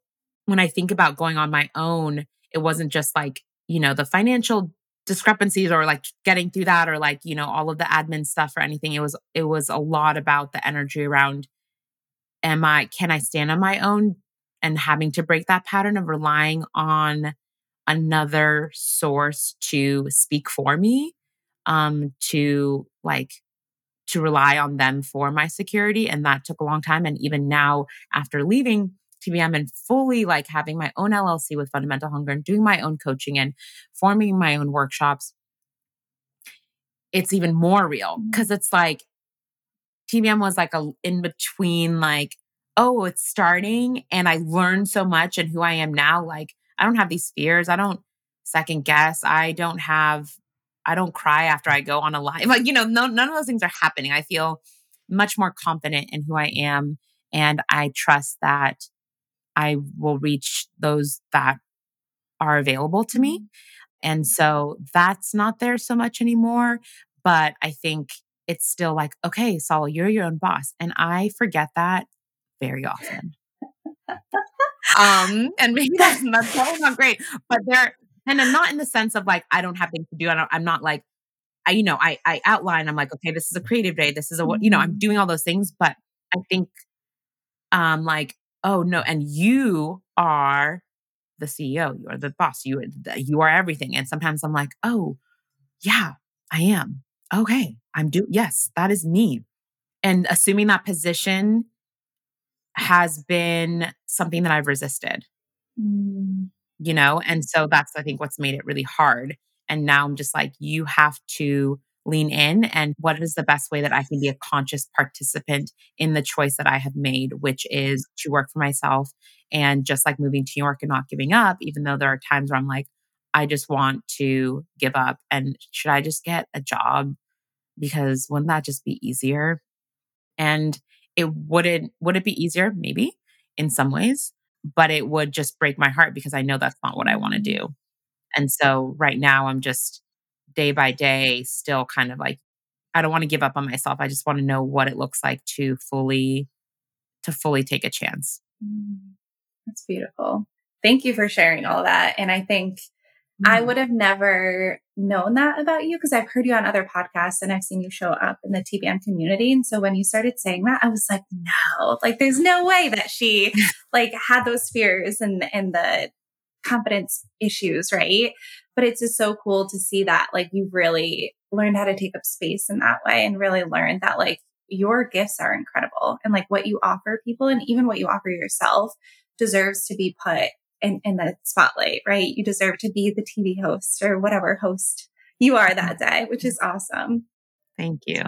when I think about going on my own, it wasn't just like, you know, the financial discrepancies or like getting through that or like, you know, all of the admin stuff or anything. It was it was a lot about the energy around am I can I stand on my own and having to break that pattern of relying on another source to speak for me um to like to rely on them for my security and that took a long time and even now after leaving TBM and fully like having my own LLC with Fundamental Hunger and doing my own coaching and forming my own workshops it's even more real because mm-hmm. it's like TBM was like a in between like oh it's starting and I learned so much and who I am now like I don't have these fears. I don't second guess. I don't have, I don't cry after I go on a live. Like, you know, no, none of those things are happening. I feel much more confident in who I am. And I trust that I will reach those that are available to me. Mm-hmm. And so that's not there so much anymore. But I think it's still like, okay, Saul, you're your own boss. And I forget that very often. Um, and maybe that's, that's probably not great, but there, and I'm not in the sense of like, I don't have things to do. I don't, I'm not like, I, you know, I, I outline, I'm like, okay, this is a creative day. This is a, what, you know, I'm mm-hmm. doing all those things, but I think, um, like, oh no, and you are the CEO, you are the boss, you, you are everything. And sometimes I'm like, oh, yeah, I am. Okay, I'm do yes, that is me. And assuming that position has been something that I've resisted. Mm. You know, and so that's I think what's made it really hard. And now I'm just like, you have to lean in and what is the best way that I can be a conscious participant in the choice that I have made, which is to work for myself and just like moving to New York and not giving up, even though there are times where I'm like, I just want to give up. And should I just get a job? Because wouldn't that just be easier? And it wouldn't would it be easier maybe in some ways but it would just break my heart because i know that's not what i want to do. And so right now i'm just day by day still kind of like i don't want to give up on myself i just want to know what it looks like to fully to fully take a chance. Mm, that's beautiful. Thank you for sharing all that and i think Mm-hmm. I would have never known that about you because I've heard you on other podcasts and I've seen you show up in the TBM community. And so when you started saying that, I was like, no, like there's no way that she like had those fears and and the confidence issues, right? But it's just so cool to see that like you've really learned how to take up space in that way and really learned that like your gifts are incredible and like what you offer people and even what you offer yourself deserves to be put in, in the spotlight, right? You deserve to be the TV host or whatever host you are that day, which is awesome. Thank you.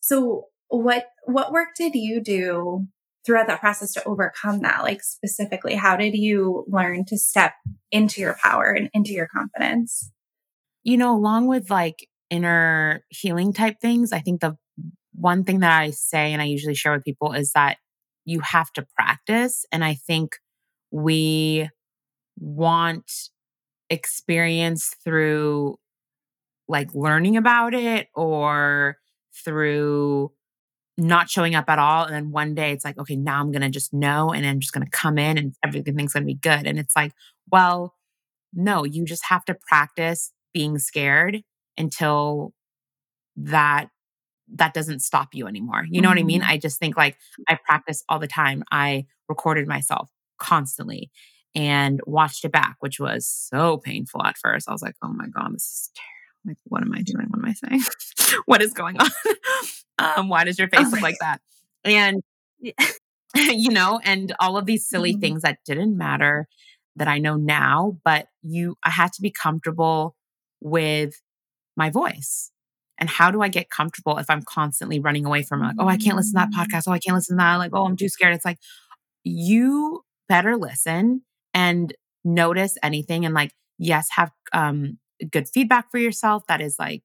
So what what work did you do throughout that process to overcome that? Like specifically, how did you learn to step into your power and into your confidence? You know, along with like inner healing type things, I think the one thing that I say and I usually share with people is that you have to practice. And I think we want experience through like learning about it or through not showing up at all. And then one day it's like, okay, now I'm going to just know and I'm just going to come in and everything's going to be good. And it's like, well, no, you just have to practice being scared until that that doesn't stop you anymore. You know mm-hmm. what I mean? Mm-hmm. I just think like I practice all the time. I recorded myself constantly and watched it back, which was so painful at first. I was like, oh my God, this is terrible. Like, what am I doing? What am I saying? what is going on? um, why does your face oh look like that? And, you know, and all of these silly mm-hmm. things that didn't matter that I know now, but you, I had to be comfortable with my voice. And how do I get comfortable if I'm constantly running away from like, oh, I can't listen to that mm. podcast. Oh, I can't listen to that. Like, oh, I'm too scared. It's like, you better listen and notice anything and like yes have um good feedback for yourself that is like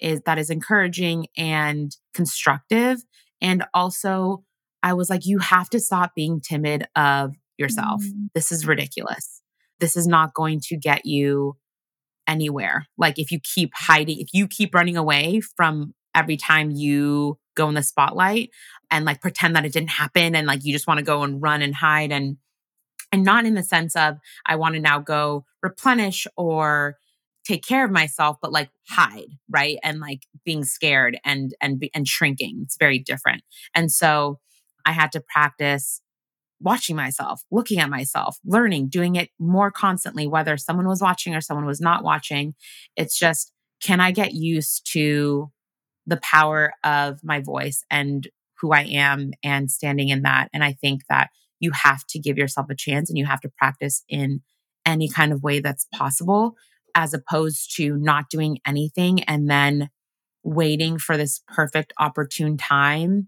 is that is encouraging and constructive and also i was like you have to stop being timid of yourself. Mm. this is ridiculous. This is not going to get you anywhere. Like if you keep hiding if you keep running away from every time you go in the spotlight and like pretend that it didn't happen and like you just want to go and run and hide and and not in the sense of I want to now go replenish or take care of myself but like hide right and like being scared and and and shrinking. It's very different. And so i had to practice watching myself looking at myself learning doing it more constantly whether someone was watching or someone was not watching. It's just can i get used to the power of my voice and who i am and standing in that? And i think that you have to give yourself a chance and you have to practice in any kind of way that's possible, as opposed to not doing anything and then waiting for this perfect opportune time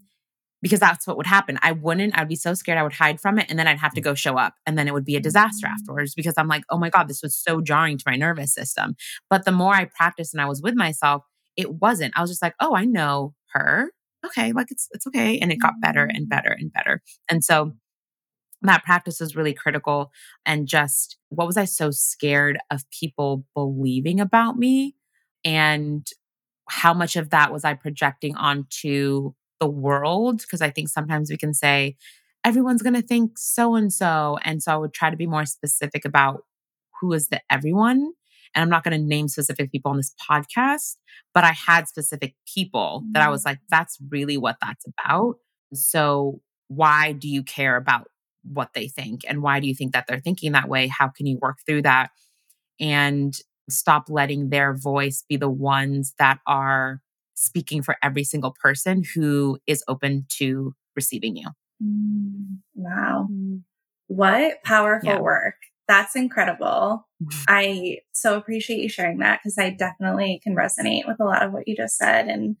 because that's what would happen. I wouldn't, I'd be so scared I would hide from it and then I'd have to go show up and then it would be a disaster mm. afterwards because I'm like, oh my God, this was so jarring to my nervous system. But the more I practiced and I was with myself, it wasn't. I was just like, oh, I know her. Okay, like it's it's okay. And it got better and mm. better and better. And so that practice is really critical. And just what was I so scared of people believing about me? And how much of that was I projecting onto the world? Because I think sometimes we can say, everyone's going to think so and so. And so I would try to be more specific about who is the everyone. And I'm not going to name specific people on this podcast, but I had specific people that I was mm. like, that's really what that's about. So why do you care about what they think and why do you think that they're thinking that way? How can you work through that? And stop letting their voice be the ones that are speaking for every single person who is open to receiving you. Mm, wow. Mm. what powerful yeah. work. That's incredible. I so appreciate you sharing that because i definitely can resonate with a lot of what you just said and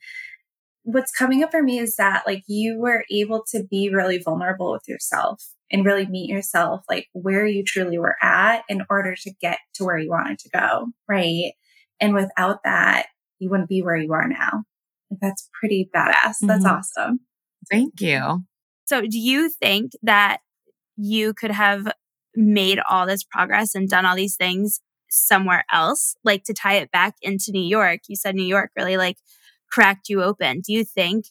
what's coming up for me is that like you were able to be really vulnerable with yourself and really meet yourself like where you truly were at in order to get to where you wanted to go right and without that you wouldn't be where you are now that's pretty badass that's mm-hmm. awesome thank you so do you think that you could have made all this progress and done all these things somewhere else like to tie it back into new york you said new york really like cracked you open. Do you think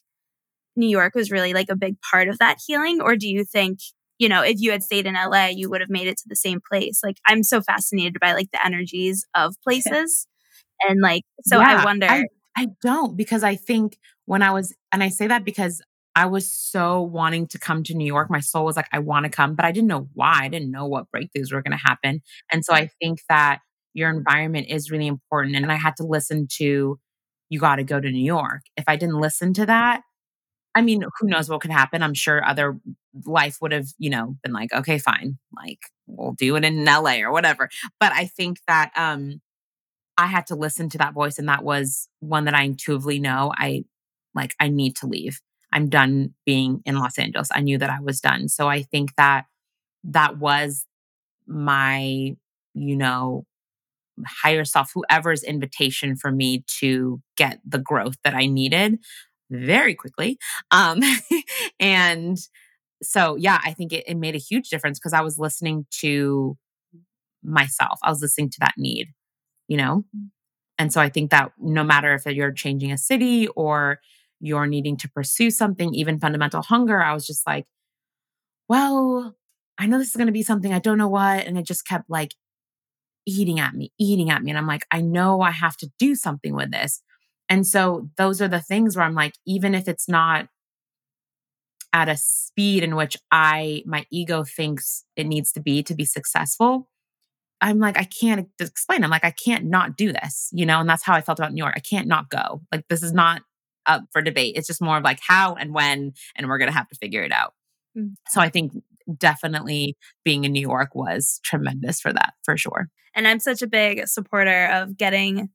New York was really like a big part of that healing? Or do you think you know, if you had stayed in LA, you would have made it to the same place. Like I'm so fascinated by like the energies of places. and like so yeah, I wonder I, I don't because I think when I was and I say that because I was so wanting to come to New York. My soul was like, I want to come, but I didn't know why. I didn't know what breakthroughs were going to happen. And so I think that your environment is really important. And I had to listen to, you got to go to New York. If I didn't listen to that, I mean, who knows what could happen? I'm sure other life would have, you know, been like, okay, fine, like we'll do it in LA or whatever. But I think that um I had to listen to that voice and that was one that I intuitively know I like I need to leave. I'm done being in Los Angeles. I knew that I was done. So I think that that was my, you know, higher self, whoever's invitation for me to get the growth that I needed very quickly. Um, and so, yeah, I think it, it made a huge difference because I was listening to myself. I was listening to that need, you know? And so I think that no matter if you're changing a city or you're needing to pursue something, even fundamental hunger, I was just like, well, I know this is going to be something I don't know what. And it just kept like eating at me, eating at me. And I'm like, I know I have to do something with this. And so those are the things where I'm like, even if it's not at a speed in which I, my ego thinks it needs to be to be successful, I'm like, I can't explain. I'm like, I can't not do this, you know? And that's how I felt about New York. I can't not go. Like, this is not up for debate. It's just more of like how and when, and we're going to have to figure it out. Mm-hmm. So I think definitely being in New York was tremendous for that, for sure. And I'm such a big supporter of getting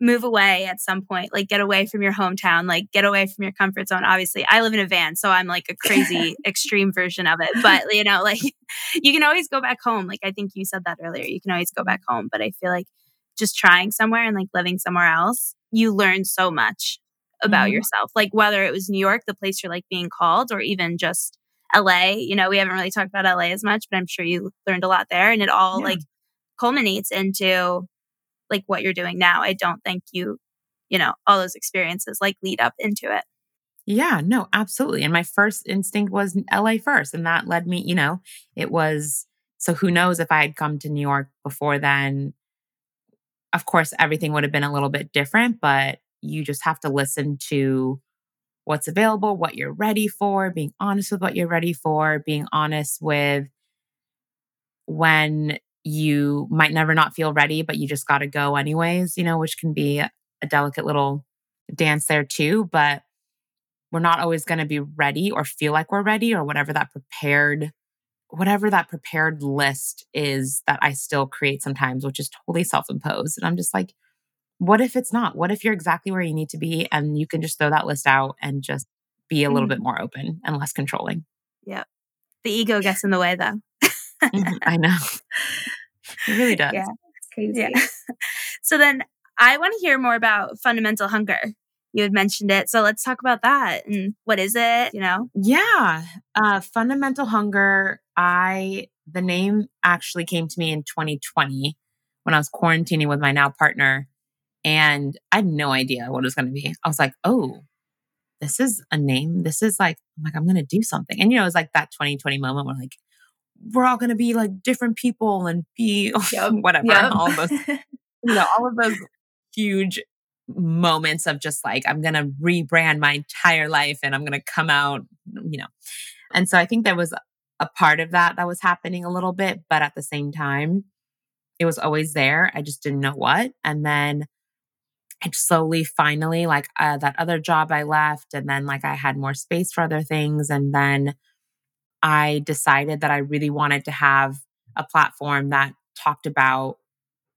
move away at some point like get away from your hometown like get away from your comfort zone obviously i live in a van so i'm like a crazy extreme version of it but you know like you can always go back home like i think you said that earlier you can always go back home but i feel like just trying somewhere and like living somewhere else you learn so much about mm-hmm. yourself. Like whether it was New York, the place you're like being called, or even just LA. You know, we haven't really talked about LA as much, but I'm sure you learned a lot there. And it all yeah. like culminates into like what you're doing now. I don't think you, you know, all those experiences like lead up into it. Yeah, no, absolutely. And my first instinct was LA first. And that led me, you know, it was so who knows if I had come to New York before then. Of course, everything would have been a little bit different, but you just have to listen to what's available, what you're ready for, being honest with what you're ready for, being honest with when you might never not feel ready, but you just got to go anyways, you know, which can be a delicate little dance there too. But we're not always going to be ready or feel like we're ready or whatever that prepared whatever that prepared list is that I still create sometimes, which is totally self imposed. And I'm just like, what if it's not? What if you're exactly where you need to be and you can just throw that list out and just be a little mm-hmm. bit more open and less controlling? Yeah. The ego gets in the way though. Mm-hmm, I know. It really does. Yeah. It's crazy. Yeah. so then I want to hear more about fundamental hunger. You had mentioned it. So let's talk about that. And what is it? You know? Yeah. Uh, fundamental hunger, I, the name actually came to me in 2020 when I was quarantining with my now partner. And I had no idea what it was going to be. I was like, oh, this is a name. This is like, I'm like, I'm going to do something. And, you know, it was like that 2020 moment where like, we're all going to be like different people and be yep. whatever. Yep. All of those, you know, all of those huge moments of just like, I'm going to rebrand my entire life and I'm going to come out, you know. And so I think there was a part of that that was happening a little bit, but at the same time, it was always there. I just didn't know what. And then I slowly, finally, like uh, that other job I left, and then like I had more space for other things. And then I decided that I really wanted to have a platform that talked about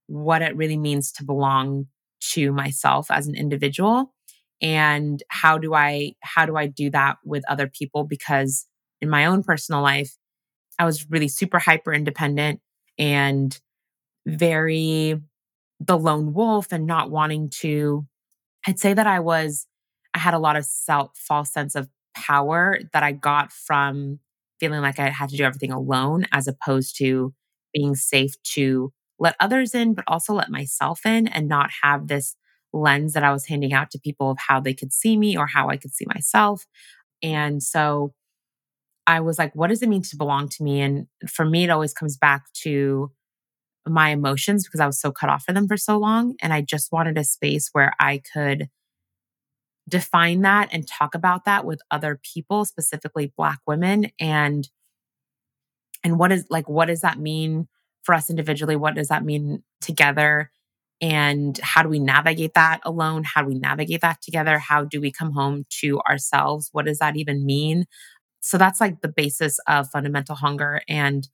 what it really means to belong to myself as an individual and how do i how do i do that with other people? Because in my own personal life i was really super hyper independent and very the lone wolf and not wanting to I'd say that I was I had a lot of self false sense of power that I got from feeling like I had to do everything alone as opposed to being safe to let others in but also let myself in and not have this lens that I was handing out to people of how they could see me or how I could see myself. And so I was like, what does it mean to belong to me? And for me, it always comes back to my emotions because I was so cut off from them for so long. And I just wanted a space where I could define that and talk about that with other people, specifically Black women. And and what is like what does that mean for us individually? What does that mean together? And how do we navigate that alone? How do we navigate that together? How do we come home to ourselves? What does that even mean? So that's like the basis of fundamental hunger. And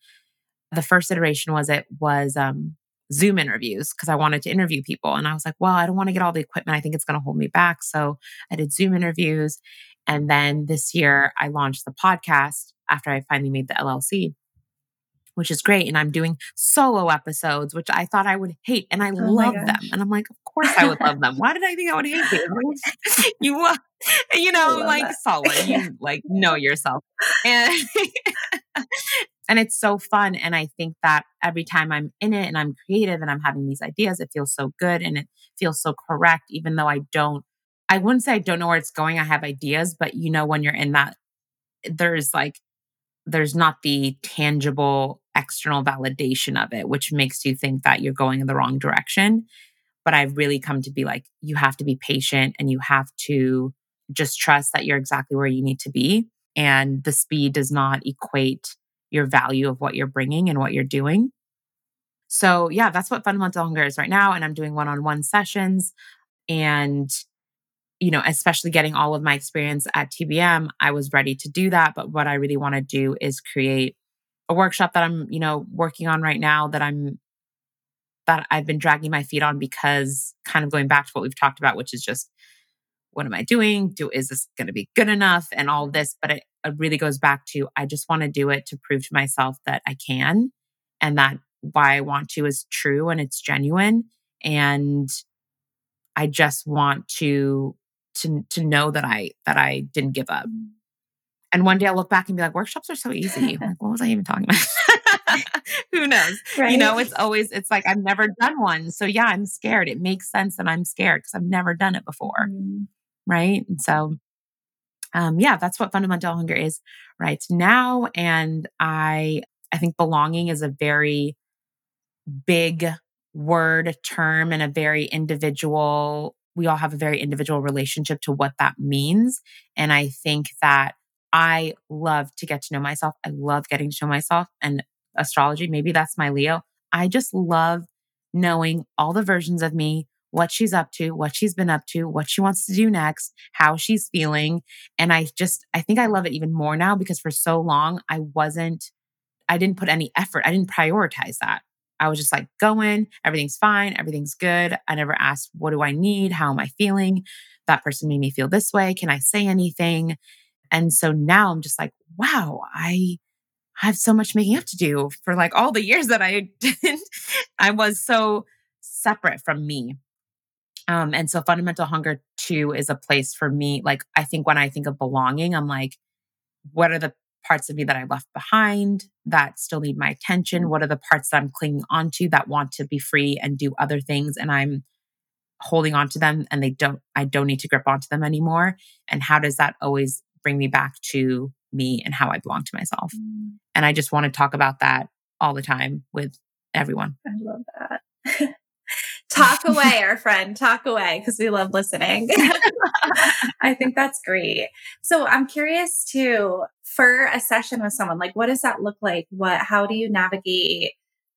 the first iteration was it was um, Zoom interviews because I wanted to interview people. And I was like, well, I don't want to get all the equipment. I think it's going to hold me back. So I did Zoom interviews. And then this year I launched the podcast after I finally made the LLC which is great. And I'm doing solo episodes, which I thought I would hate. And I oh love them. And I'm like, of course I would love them. Why did I think I would hate you? you, uh, you know, like that. solid. You like know yourself. And, and it's so fun. And I think that every time I'm in it and I'm creative and I'm having these ideas, it feels so good and it feels so correct, even though I don't, I wouldn't say I don't know where it's going. I have ideas, but you know, when you're in that, there's like, there's not the tangible external validation of it, which makes you think that you're going in the wrong direction. But I've really come to be like, you have to be patient and you have to just trust that you're exactly where you need to be. And the speed does not equate your value of what you're bringing and what you're doing. So, yeah, that's what fundamental hunger is right now. And I'm doing one on one sessions. And, you know, especially getting all of my experience at TBM, I was ready to do that. But what I really want to do is create a workshop that I'm, you know, working on right now that I'm that I've been dragging my feet on because kind of going back to what we've talked about, which is just what am I doing? Do is this going to be good enough and all this? But it, it really goes back to I just want to do it to prove to myself that I can and that why I want to is true and it's genuine. And I just want to to to know that I that I didn't give up. And one day I'll look back and be like, workshops are so easy. Like, what was I even talking about? Who knows? Right. You know, it's always, it's like, I've never done one. So yeah, I'm scared. It makes sense that I'm scared because I've never done it before. Mm. Right. And so, um, yeah, that's what fundamental hunger is right now. And I, I think belonging is a very big word term and a very individual we all have a very individual relationship to what that means and i think that I love to get to know myself. I love getting to know myself and astrology. Maybe that's my Leo. I just love knowing all the versions of me, what she's up to, what she's been up to, what she wants to do next, how she's feeling. And I just, I think I love it even more now because for so long I wasn't, I didn't put any effort. I didn't prioritize that. I was just like going, everything's fine, everything's good. I never asked, what do I need? How am I feeling? That person made me feel this way. Can I say anything? And so now I'm just like, wow, I I have so much making up to do for like all the years that I didn't, I was so separate from me. Um, and so fundamental hunger too is a place for me. Like, I think when I think of belonging, I'm like, what are the parts of me that I left behind that still need my attention? What are the parts that I'm clinging onto that want to be free and do other things? And I'm holding on to them and they don't, I don't need to grip onto them anymore. And how does that always bring me back to me and how I belong to myself. Mm. And I just want to talk about that all the time with everyone. I love that. talk away, our friend, talk away because we love listening. I think that's great. So I'm curious too for a session with someone, like what does that look like? What, how do you navigate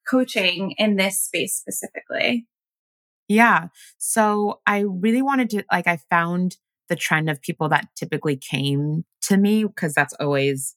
coaching in this space specifically? Yeah. So I really wanted to, like, I found the trend of people that typically came to me because that's always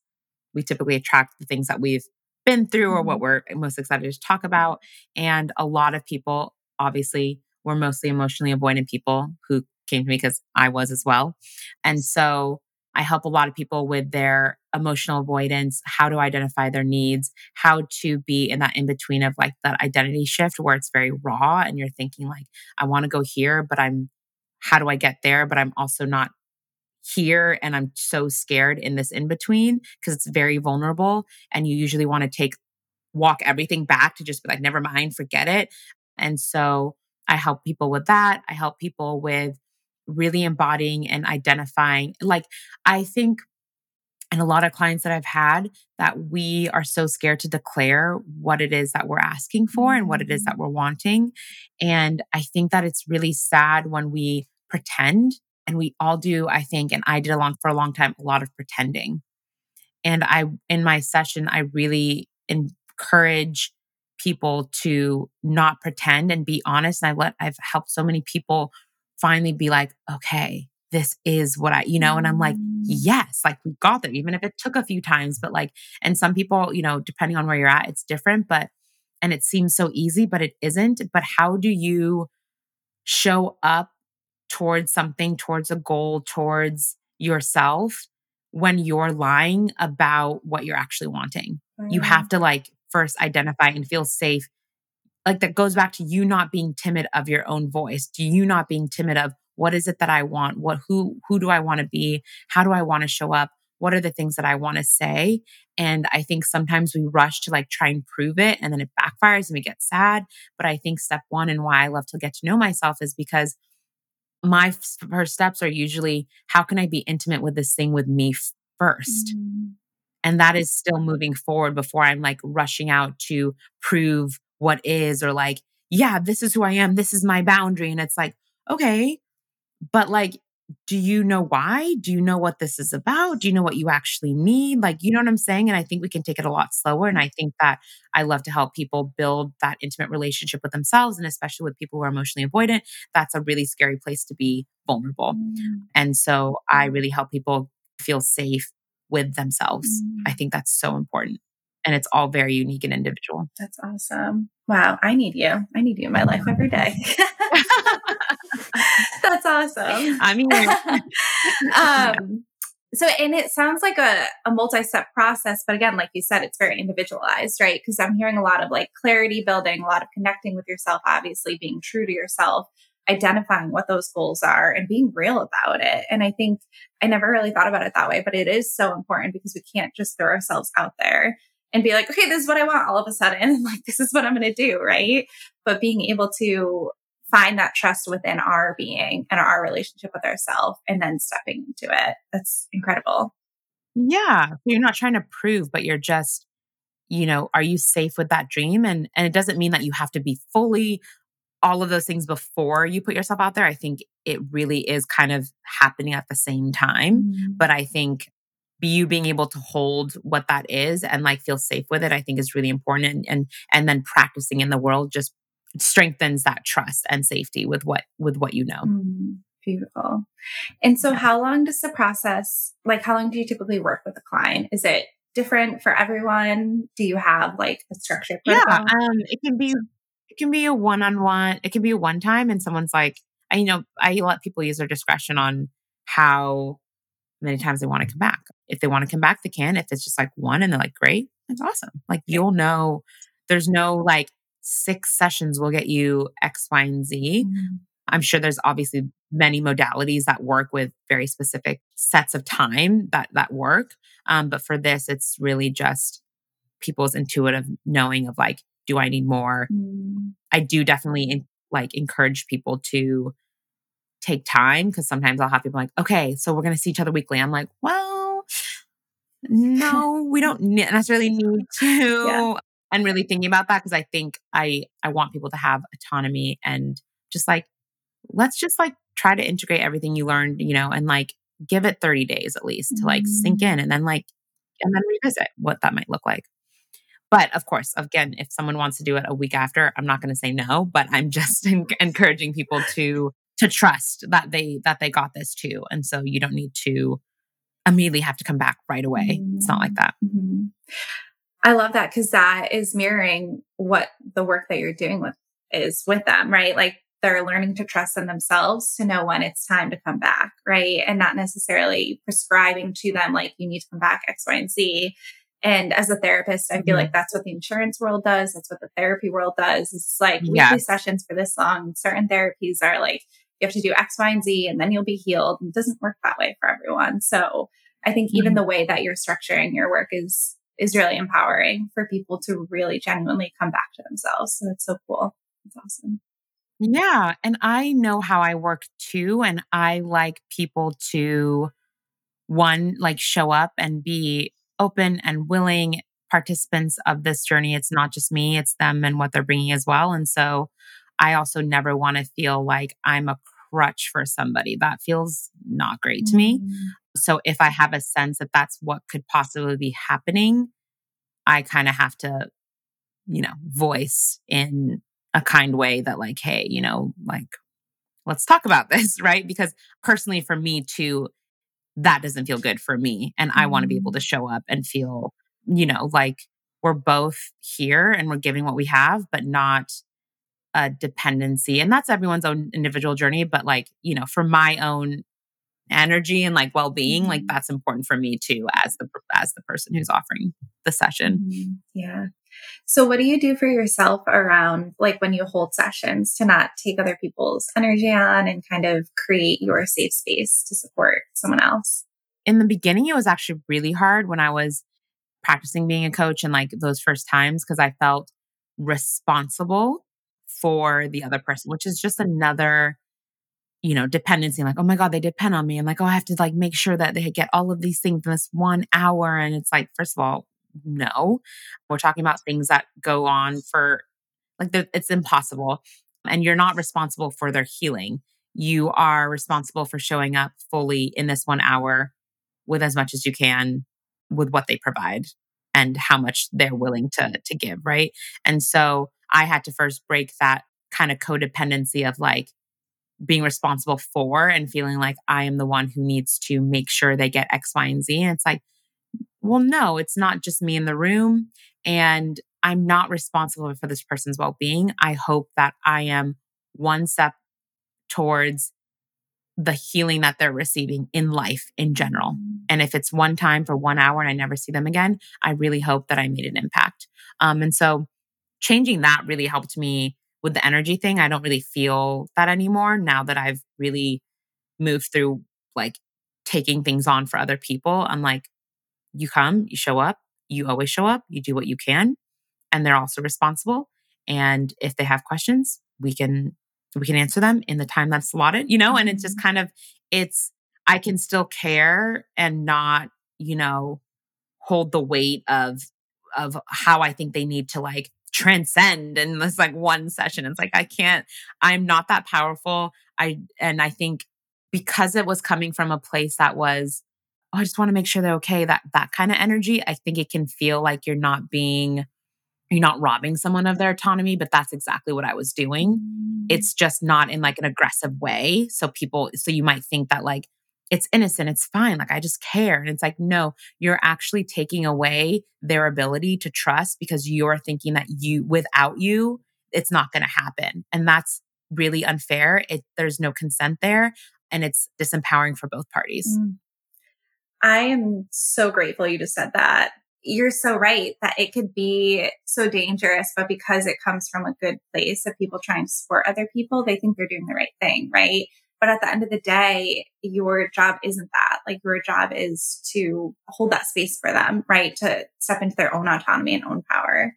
we typically attract the things that we've been through or what mm-hmm. we're most excited to talk about and a lot of people obviously were mostly emotionally avoidant people who came to me because I was as well and so I help a lot of people with their emotional avoidance, how to identify their needs, how to be in that in between of like that identity shift where it's very raw and you're thinking like I want to go here but I'm how do I get there? But I'm also not here and I'm so scared in this in between because it's very vulnerable. And you usually want to take, walk everything back to just be like, never mind, forget it. And so I help people with that. I help people with really embodying and identifying. Like, I think and a lot of clients that I've had that we are so scared to declare what it is that we're asking for and what it is that mm. we're wanting. And I think that it's really sad when we pretend and we all do, I think, and I did along for a long time, a lot of pretending. And I, in my session, I really encourage people to not pretend and be honest. And I let, I've helped so many people finally be like, okay, this is what I, you know, and I'm like, mm. yes, like we got there, even if it took a few times. But like, and some people, you know, depending on where you're at, it's different, but, and it seems so easy, but it isn't. But how do you show up towards something, towards a goal, towards yourself when you're lying about what you're actually wanting? Mm. You have to like first identify and feel safe like that goes back to you not being timid of your own voice to you not being timid of what is it that i want? What who who do i want to be? How do i want to show up? What are the things that i want to say? And i think sometimes we rush to like try and prove it and then it backfires and we get sad. But i think step one and why i love to get to know myself is because my first steps are usually how can i be intimate with this thing with me first? Mm-hmm. And that is still moving forward before i'm like rushing out to prove what is or like yeah this is who i am this is my boundary and it's like okay but like, do you know why? Do you know what this is about? Do you know what you actually need? Like, you know what I'm saying? And I think we can take it a lot slower. And I think that I love to help people build that intimate relationship with themselves. And especially with people who are emotionally avoidant, that's a really scary place to be vulnerable. Mm. And so I really help people feel safe with themselves. Mm. I think that's so important. And it's all very unique and individual. That's awesome. Wow. I need you. I need you in my life every day. That's awesome. I mean, um, so, and it sounds like a, a multi step process, but again, like you said, it's very individualized, right? Because I'm hearing a lot of like clarity building, a lot of connecting with yourself, obviously being true to yourself, identifying what those goals are and being real about it. And I think I never really thought about it that way, but it is so important because we can't just throw ourselves out there and be like, okay, this is what I want all of a sudden. Like, this is what I'm going to do. Right. But being able to find that trust within our being and our relationship with ourselves and then stepping into it. That's incredible. Yeah. You're not trying to prove, but you're just, you know, are you safe with that dream? And and it doesn't mean that you have to be fully all of those things before you put yourself out there. I think it really is kind of happening at the same time. Mm-hmm. But I think you being able to hold what that is and like feel safe with it, I think is really important. And and and then practicing in the world just strengthens that trust and safety with what with what you know. Mm, beautiful. And so how long does the process like how long do you typically work with a client? Is it different for everyone? Do you have like a structure? Yeah, um, it can be it can be a one-on-one, it can be a one time and someone's like I you know, I let people use their discretion on how many times they want to come back. If they want to come back, they can. If it's just like one and they're like, great, that's awesome. Like you'll know there's no like six sessions will get you X, Y, and Z. Mm-hmm. I'm sure there's obviously many modalities that work with very specific sets of time that that work. Um, but for this, it's really just people's intuitive knowing of like, do I need more? Mm. I do definitely in, like encourage people to take time because sometimes I'll have people like, okay, so we're going to see each other weekly. I'm like, well, no, we don't necessarily need to. Yeah and really thinking about that because I think I I want people to have autonomy and just like let's just like try to integrate everything you learned, you know, and like give it 30 days at least to like sink in mm. and then like and then revisit what that might look like. But of course, again, if someone wants to do it a week after, I'm not going to say no, but I'm just encouraging people to to trust that they that they got this too. And so you don't need to immediately have to come back right away. Mm-hmm. It's not like that. Mm-hmm. I love that because that is mirroring what the work that you're doing with is with them, right? Like they're learning to trust in themselves to know when it's time to come back, right? And not necessarily prescribing to them like you need to come back X, Y, and Z. And as a therapist, I feel mm-hmm. like that's what the insurance world does. That's what the therapy world does. It's like weekly sessions for this long. Certain therapies are like you have to do X, Y, and Z, and then you'll be healed. It doesn't work that way for everyone. So I think even mm-hmm. the way that you're structuring your work is is really empowering for people to really genuinely come back to themselves. So it's so cool. It's awesome. Yeah. And I know how I work too. And I like people to one, like show up and be open and willing participants of this journey. It's not just me, it's them and what they're bringing as well. And so I also never want to feel like I'm a crutch for somebody. That feels not great to me. Mm-hmm. So if I have a sense that that's what could possibly be happening, I kind of have to, you know, voice in a kind way that, like, hey, you know, like, let's talk about this, right? Because personally, for me too, that doesn't feel good for me. And I want to be able mm-hmm. to show up and feel, you know, like we're both here and we're giving what we have, but not a dependency. And that's everyone's own individual journey. But like, you know, for my own energy and like well-being like mm-hmm. that's important for me too as the as the person who's offering the session mm-hmm. yeah so what do you do for yourself around like when you hold sessions to not take other people's energy on and kind of create your safe space to support someone else in the beginning it was actually really hard when i was practicing being a coach and like those first times because i felt responsible for the other person which is just another you know, dependency, like, oh my God, they depend on me. And like, oh, I have to like make sure that they get all of these things in this one hour. And it's like, first of all, no, we're talking about things that go on for like, the, it's impossible. And you're not responsible for their healing. You are responsible for showing up fully in this one hour with as much as you can with what they provide and how much they're willing to to give, right? And so I had to first break that kind of codependency of like being responsible for and feeling like I am the one who needs to make sure they get X, Y, and Z. And it's like, well, no, it's not just me in the room. And I'm not responsible for this person's well being. I hope that I am one step towards the healing that they're receiving in life in general. Mm-hmm. And if it's one time for one hour and I never see them again, I really hope that I made an impact. Um, and so changing that really helped me with the energy thing, I don't really feel that anymore now that I've really moved through like taking things on for other people. I'm like, you come, you show up, you always show up, you do what you can, and they're also responsible. And if they have questions, we can we can answer them in the time that's allotted, you know, and it's just mm-hmm. kind of it's I can still care and not, you know, hold the weight of of how I think they need to like transcend in this like one session. It's like I can't, I'm not that powerful. I and I think because it was coming from a place that was, oh, I just want to make sure they're okay, that that kind of energy, I think it can feel like you're not being you're not robbing someone of their autonomy, but that's exactly what I was doing. Mm. It's just not in like an aggressive way. So people, so you might think that like it's innocent, it's fine. Like, I just care. And it's like, no, you're actually taking away their ability to trust because you're thinking that you, without you, it's not going to happen. And that's really unfair. It, there's no consent there and it's disempowering for both parties. Mm. I am so grateful you just said that. You're so right that it could be so dangerous, but because it comes from a good place of people trying to support other people, they think they're doing the right thing, right? But at the end of the day, your job isn't that. Like your job is to hold that space for them, right? To step into their own autonomy and own power.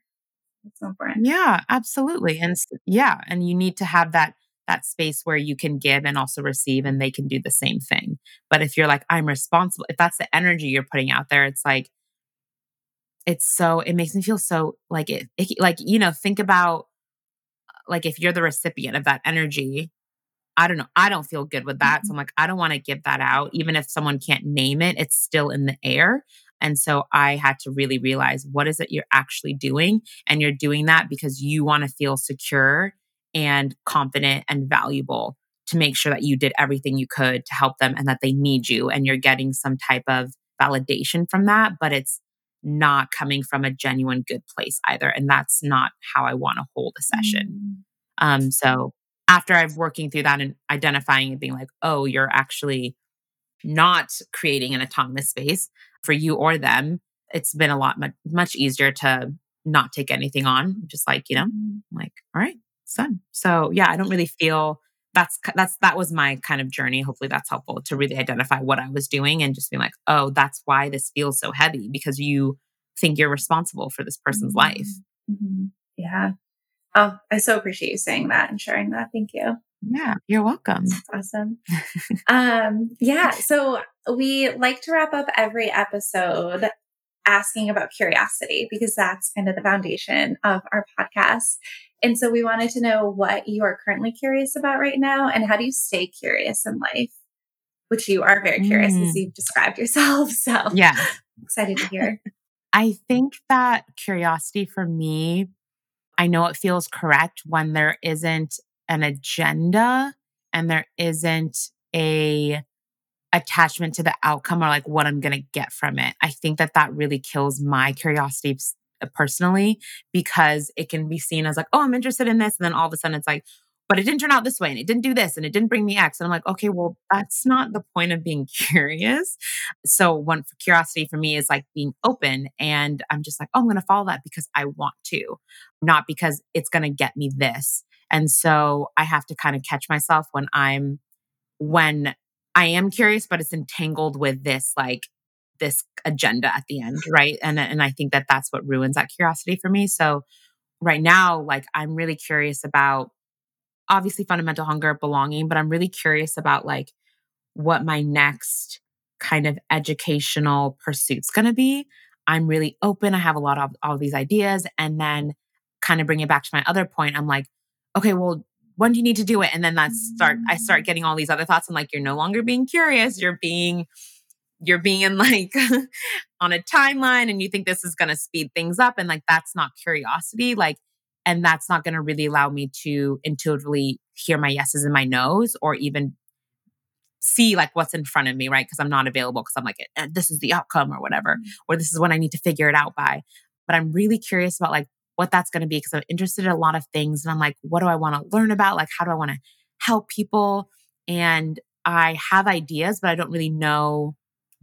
It's so important. Yeah, absolutely. And yeah, and you need to have that that space where you can give and also receive and they can do the same thing. But if you're like I'm responsible, if that's the energy you're putting out there, it's like it's so it makes me feel so like it, it like you know, think about like if you're the recipient of that energy I don't know. I don't feel good with that. So I'm mm-hmm. like, I don't want to give that out. Even if someone can't name it, it's still in the air. And so I had to really realize what is it you're actually doing? And you're doing that because you want to feel secure and confident and valuable to make sure that you did everything you could to help them and that they need you. And you're getting some type of validation from that, but it's not coming from a genuine good place either. And that's not how I want to hold a session. Mm. Um, so after I've working through that and identifying and being like, oh, you're actually not creating an autonomous space for you or them, it's been a lot much, much easier to not take anything on. Just like, you know, mm-hmm. like, all right, done. So yeah, I don't really feel that's that's that was my kind of journey. Hopefully that's helpful to really identify what I was doing and just being like, oh, that's why this feels so heavy because you think you're responsible for this person's mm-hmm. life. Mm-hmm. Yeah. Oh, I so appreciate you saying that and sharing that. Thank you. Yeah, you're welcome. That's awesome. um, yeah. So we like to wrap up every episode asking about curiosity because that's kind of the foundation of our podcast. And so we wanted to know what you are currently curious about right now and how do you stay curious in life, which you are very curious mm. as you've described yourself. So, yeah, excited to hear. I think that curiosity for me, I know it feels correct when there isn't an agenda and there isn't a attachment to the outcome or like what I'm going to get from it. I think that that really kills my curiosity uh, personally because it can be seen as like, oh, I'm interested in this. And then all of a sudden it's like, but it didn't turn out this way and it didn't do this and it didn't bring me X. And I'm like, okay, well, that's not the point of being curious. So, one for curiosity for me is like being open. And I'm just like, oh, I'm going to follow that because I want to, not because it's going to get me this. And so I have to kind of catch myself when I'm, when I am curious, but it's entangled with this like this agenda at the end, right? And and I think that that's what ruins that curiosity for me. So right now, like I'm really curious about obviously fundamental hunger, belonging, but I'm really curious about like what my next kind of educational pursuit's going to be. I'm really open. I have a lot of all these ideas and then kind of bring it back to my other point. I'm like, okay, well, when do you need to do it? And then that's start, I start getting all these other thoughts. I'm like, you're no longer being curious. You're being, you're being like on a timeline and you think this is going to speed things up. And like, that's not curiosity. Like, and that's not going to really allow me to intuitively hear my yeses and my nos or even see like what's in front of me, right? Because I'm not available because I'm like, eh, this is the outcome or whatever, mm-hmm. or this is when I need to figure it out by. But I'm really curious about like what that's going to be because I'm interested in a lot of things. And I'm like, what do I want to learn about? Like, how do I want to help people? And I have ideas, but I don't really know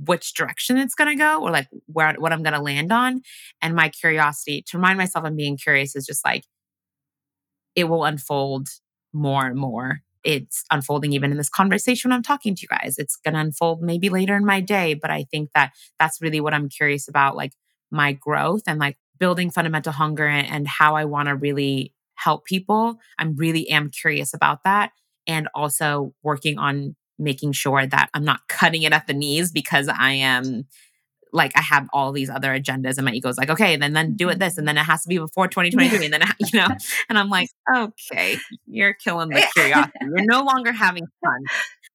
which direction it's going to go or like where what I'm going to land on. And my curiosity to remind myself I'm being curious is just like it will unfold more and more. It's unfolding even in this conversation I'm talking to you guys. It's going to unfold maybe later in my day, but I think that that's really what I'm curious about like my growth and like building fundamental hunger and, and how I want to really help people. I'm really am curious about that. And also working on making sure that I'm not cutting it at the knees because I am like I have all these other agendas and my ego's like, okay, then then do it this and then it has to be before 2023 and then you know, and I'm like, okay, you're killing the curiosity. You're no longer having fun.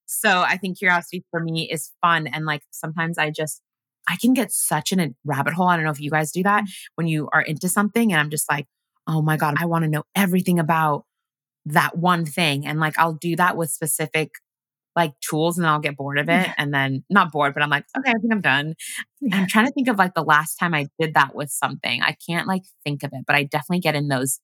So I think curiosity for me is fun and like sometimes I just I can get such in a rabbit hole. I don't know if you guys do that mm. when you are into something and I'm just like, oh my God, I want to know everything about that one thing. And like, I'll do that with specific like tools and I'll get bored of it. And then not bored, but I'm like, okay, I think I'm done. I'm trying to think of like the last time I did that with something. I can't like think of it, but I definitely get in those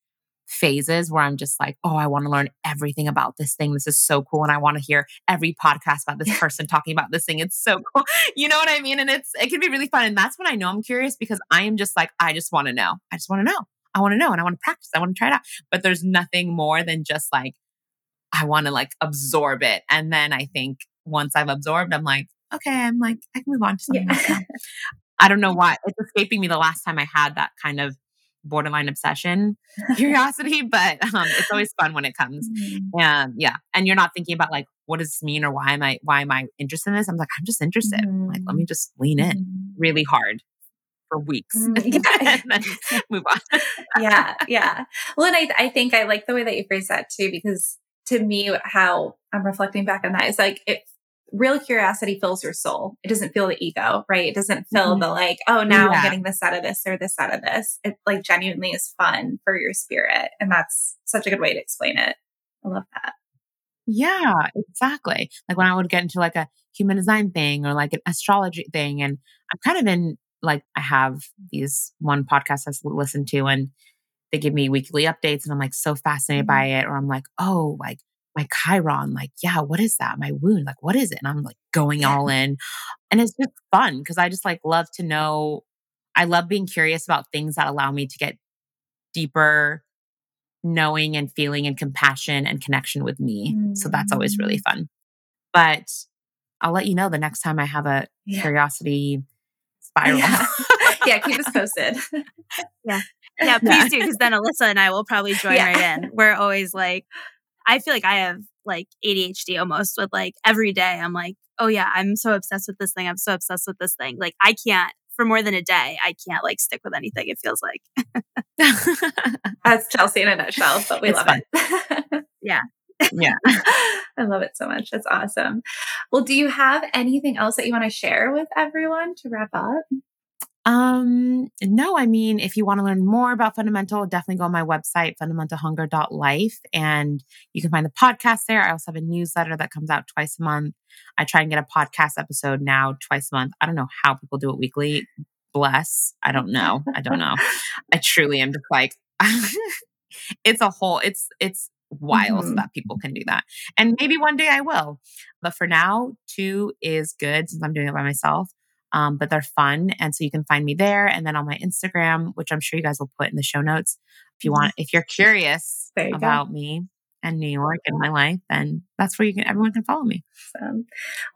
phases where I'm just like, oh, I want to learn everything about this thing. This is so cool. And I want to hear every podcast about this person talking about this thing. It's so cool. You know what I mean? And it's, it can be really fun. And that's when I know I'm curious because I am just like, I just want to know. I just want to know. I want to know and I want to practice. I want to try it out. But there's nothing more than just like, I want to like absorb it. And then I think once I've absorbed, I'm like, okay, I'm like, I can move on to something yeah. else I don't know why. It's escaping me the last time I had that kind of borderline obsession curiosity, but um, it's always fun when it comes. Mm-hmm. And yeah, and you're not thinking about like, what does this mean or why am I why am I interested in this? I'm like, I'm just interested. Mm-hmm. Like, let me mm-hmm. just lean in mm-hmm. really hard for weeks mm, yeah. and then move on. yeah, yeah. Well, and I I think I like the way that you phrase that too, because to me, how I'm reflecting back on that is like it real curiosity fills your soul. It doesn't fill the ego, right? It doesn't fill mm-hmm. the like, oh, now yeah. I'm getting this out of this or this out of this. It like genuinely is fun for your spirit. And that's such a good way to explain it. I love that. Yeah, exactly. Like when I would get into like a human design thing or like an astrology thing. And I'm kind of in like, I have these one podcast I listen to and they give me weekly updates and I'm like so fascinated by mm-hmm. it. Or I'm like, oh, like my Chiron, like, yeah, what is that? My wound, like, what is it? And I'm like going all in. And it's just fun because I just like love to know. I love being curious about things that allow me to get deeper knowing and feeling and compassion and connection with me. Mm. So that's always really mm. fun. But I'll let you know the next time I have a yeah. curiosity spiral. Yeah. yeah, keep us posted. yeah. Yeah, please do, because then Alyssa and I will probably join yeah. right in. We're always like, I feel like I have like ADHD almost with like every day I'm like, oh yeah, I'm so obsessed with this thing. I'm so obsessed with this thing. Like I can't for more than a day, I can't like stick with anything. It feels like that's Chelsea in a nutshell, but we it's love fun. it. yeah. Yeah. I love it so much. That's awesome. Well, do you have anything else that you want to share with everyone to wrap up? Um, no, I mean, if you want to learn more about fundamental, definitely go on my website, fundamentalhunger.life, and you can find the podcast there. I also have a newsletter that comes out twice a month. I try and get a podcast episode now twice a month. I don't know how people do it weekly. Bless. I don't know. I don't know. I truly am just like, it's a whole, it's, it's wild mm-hmm. that people can do that. And maybe one day I will. But for now, two is good since I'm doing it by myself um, but they're fun. And so you can find me there and then on my Instagram, which I'm sure you guys will put in the show notes. If you want, if you're curious you about go. me and New York and my life, then that's where you can, everyone can follow me. Awesome.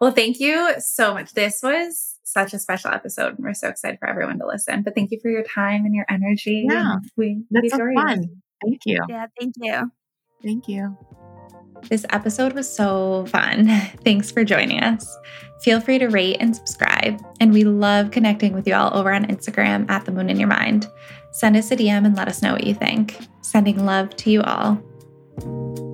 Well, thank you so much. This was such a special episode. And we're so excited for everyone to listen. But thank you for your time and your energy. Yeah. We, that's so fun. Thank you. Yeah. Thank you. Thank you. This episode was so fun. Thanks for joining us. Feel free to rate and subscribe. And we love connecting with you all over on Instagram at The Moon and Your Mind. Send us a DM and let us know what you think. Sending love to you all.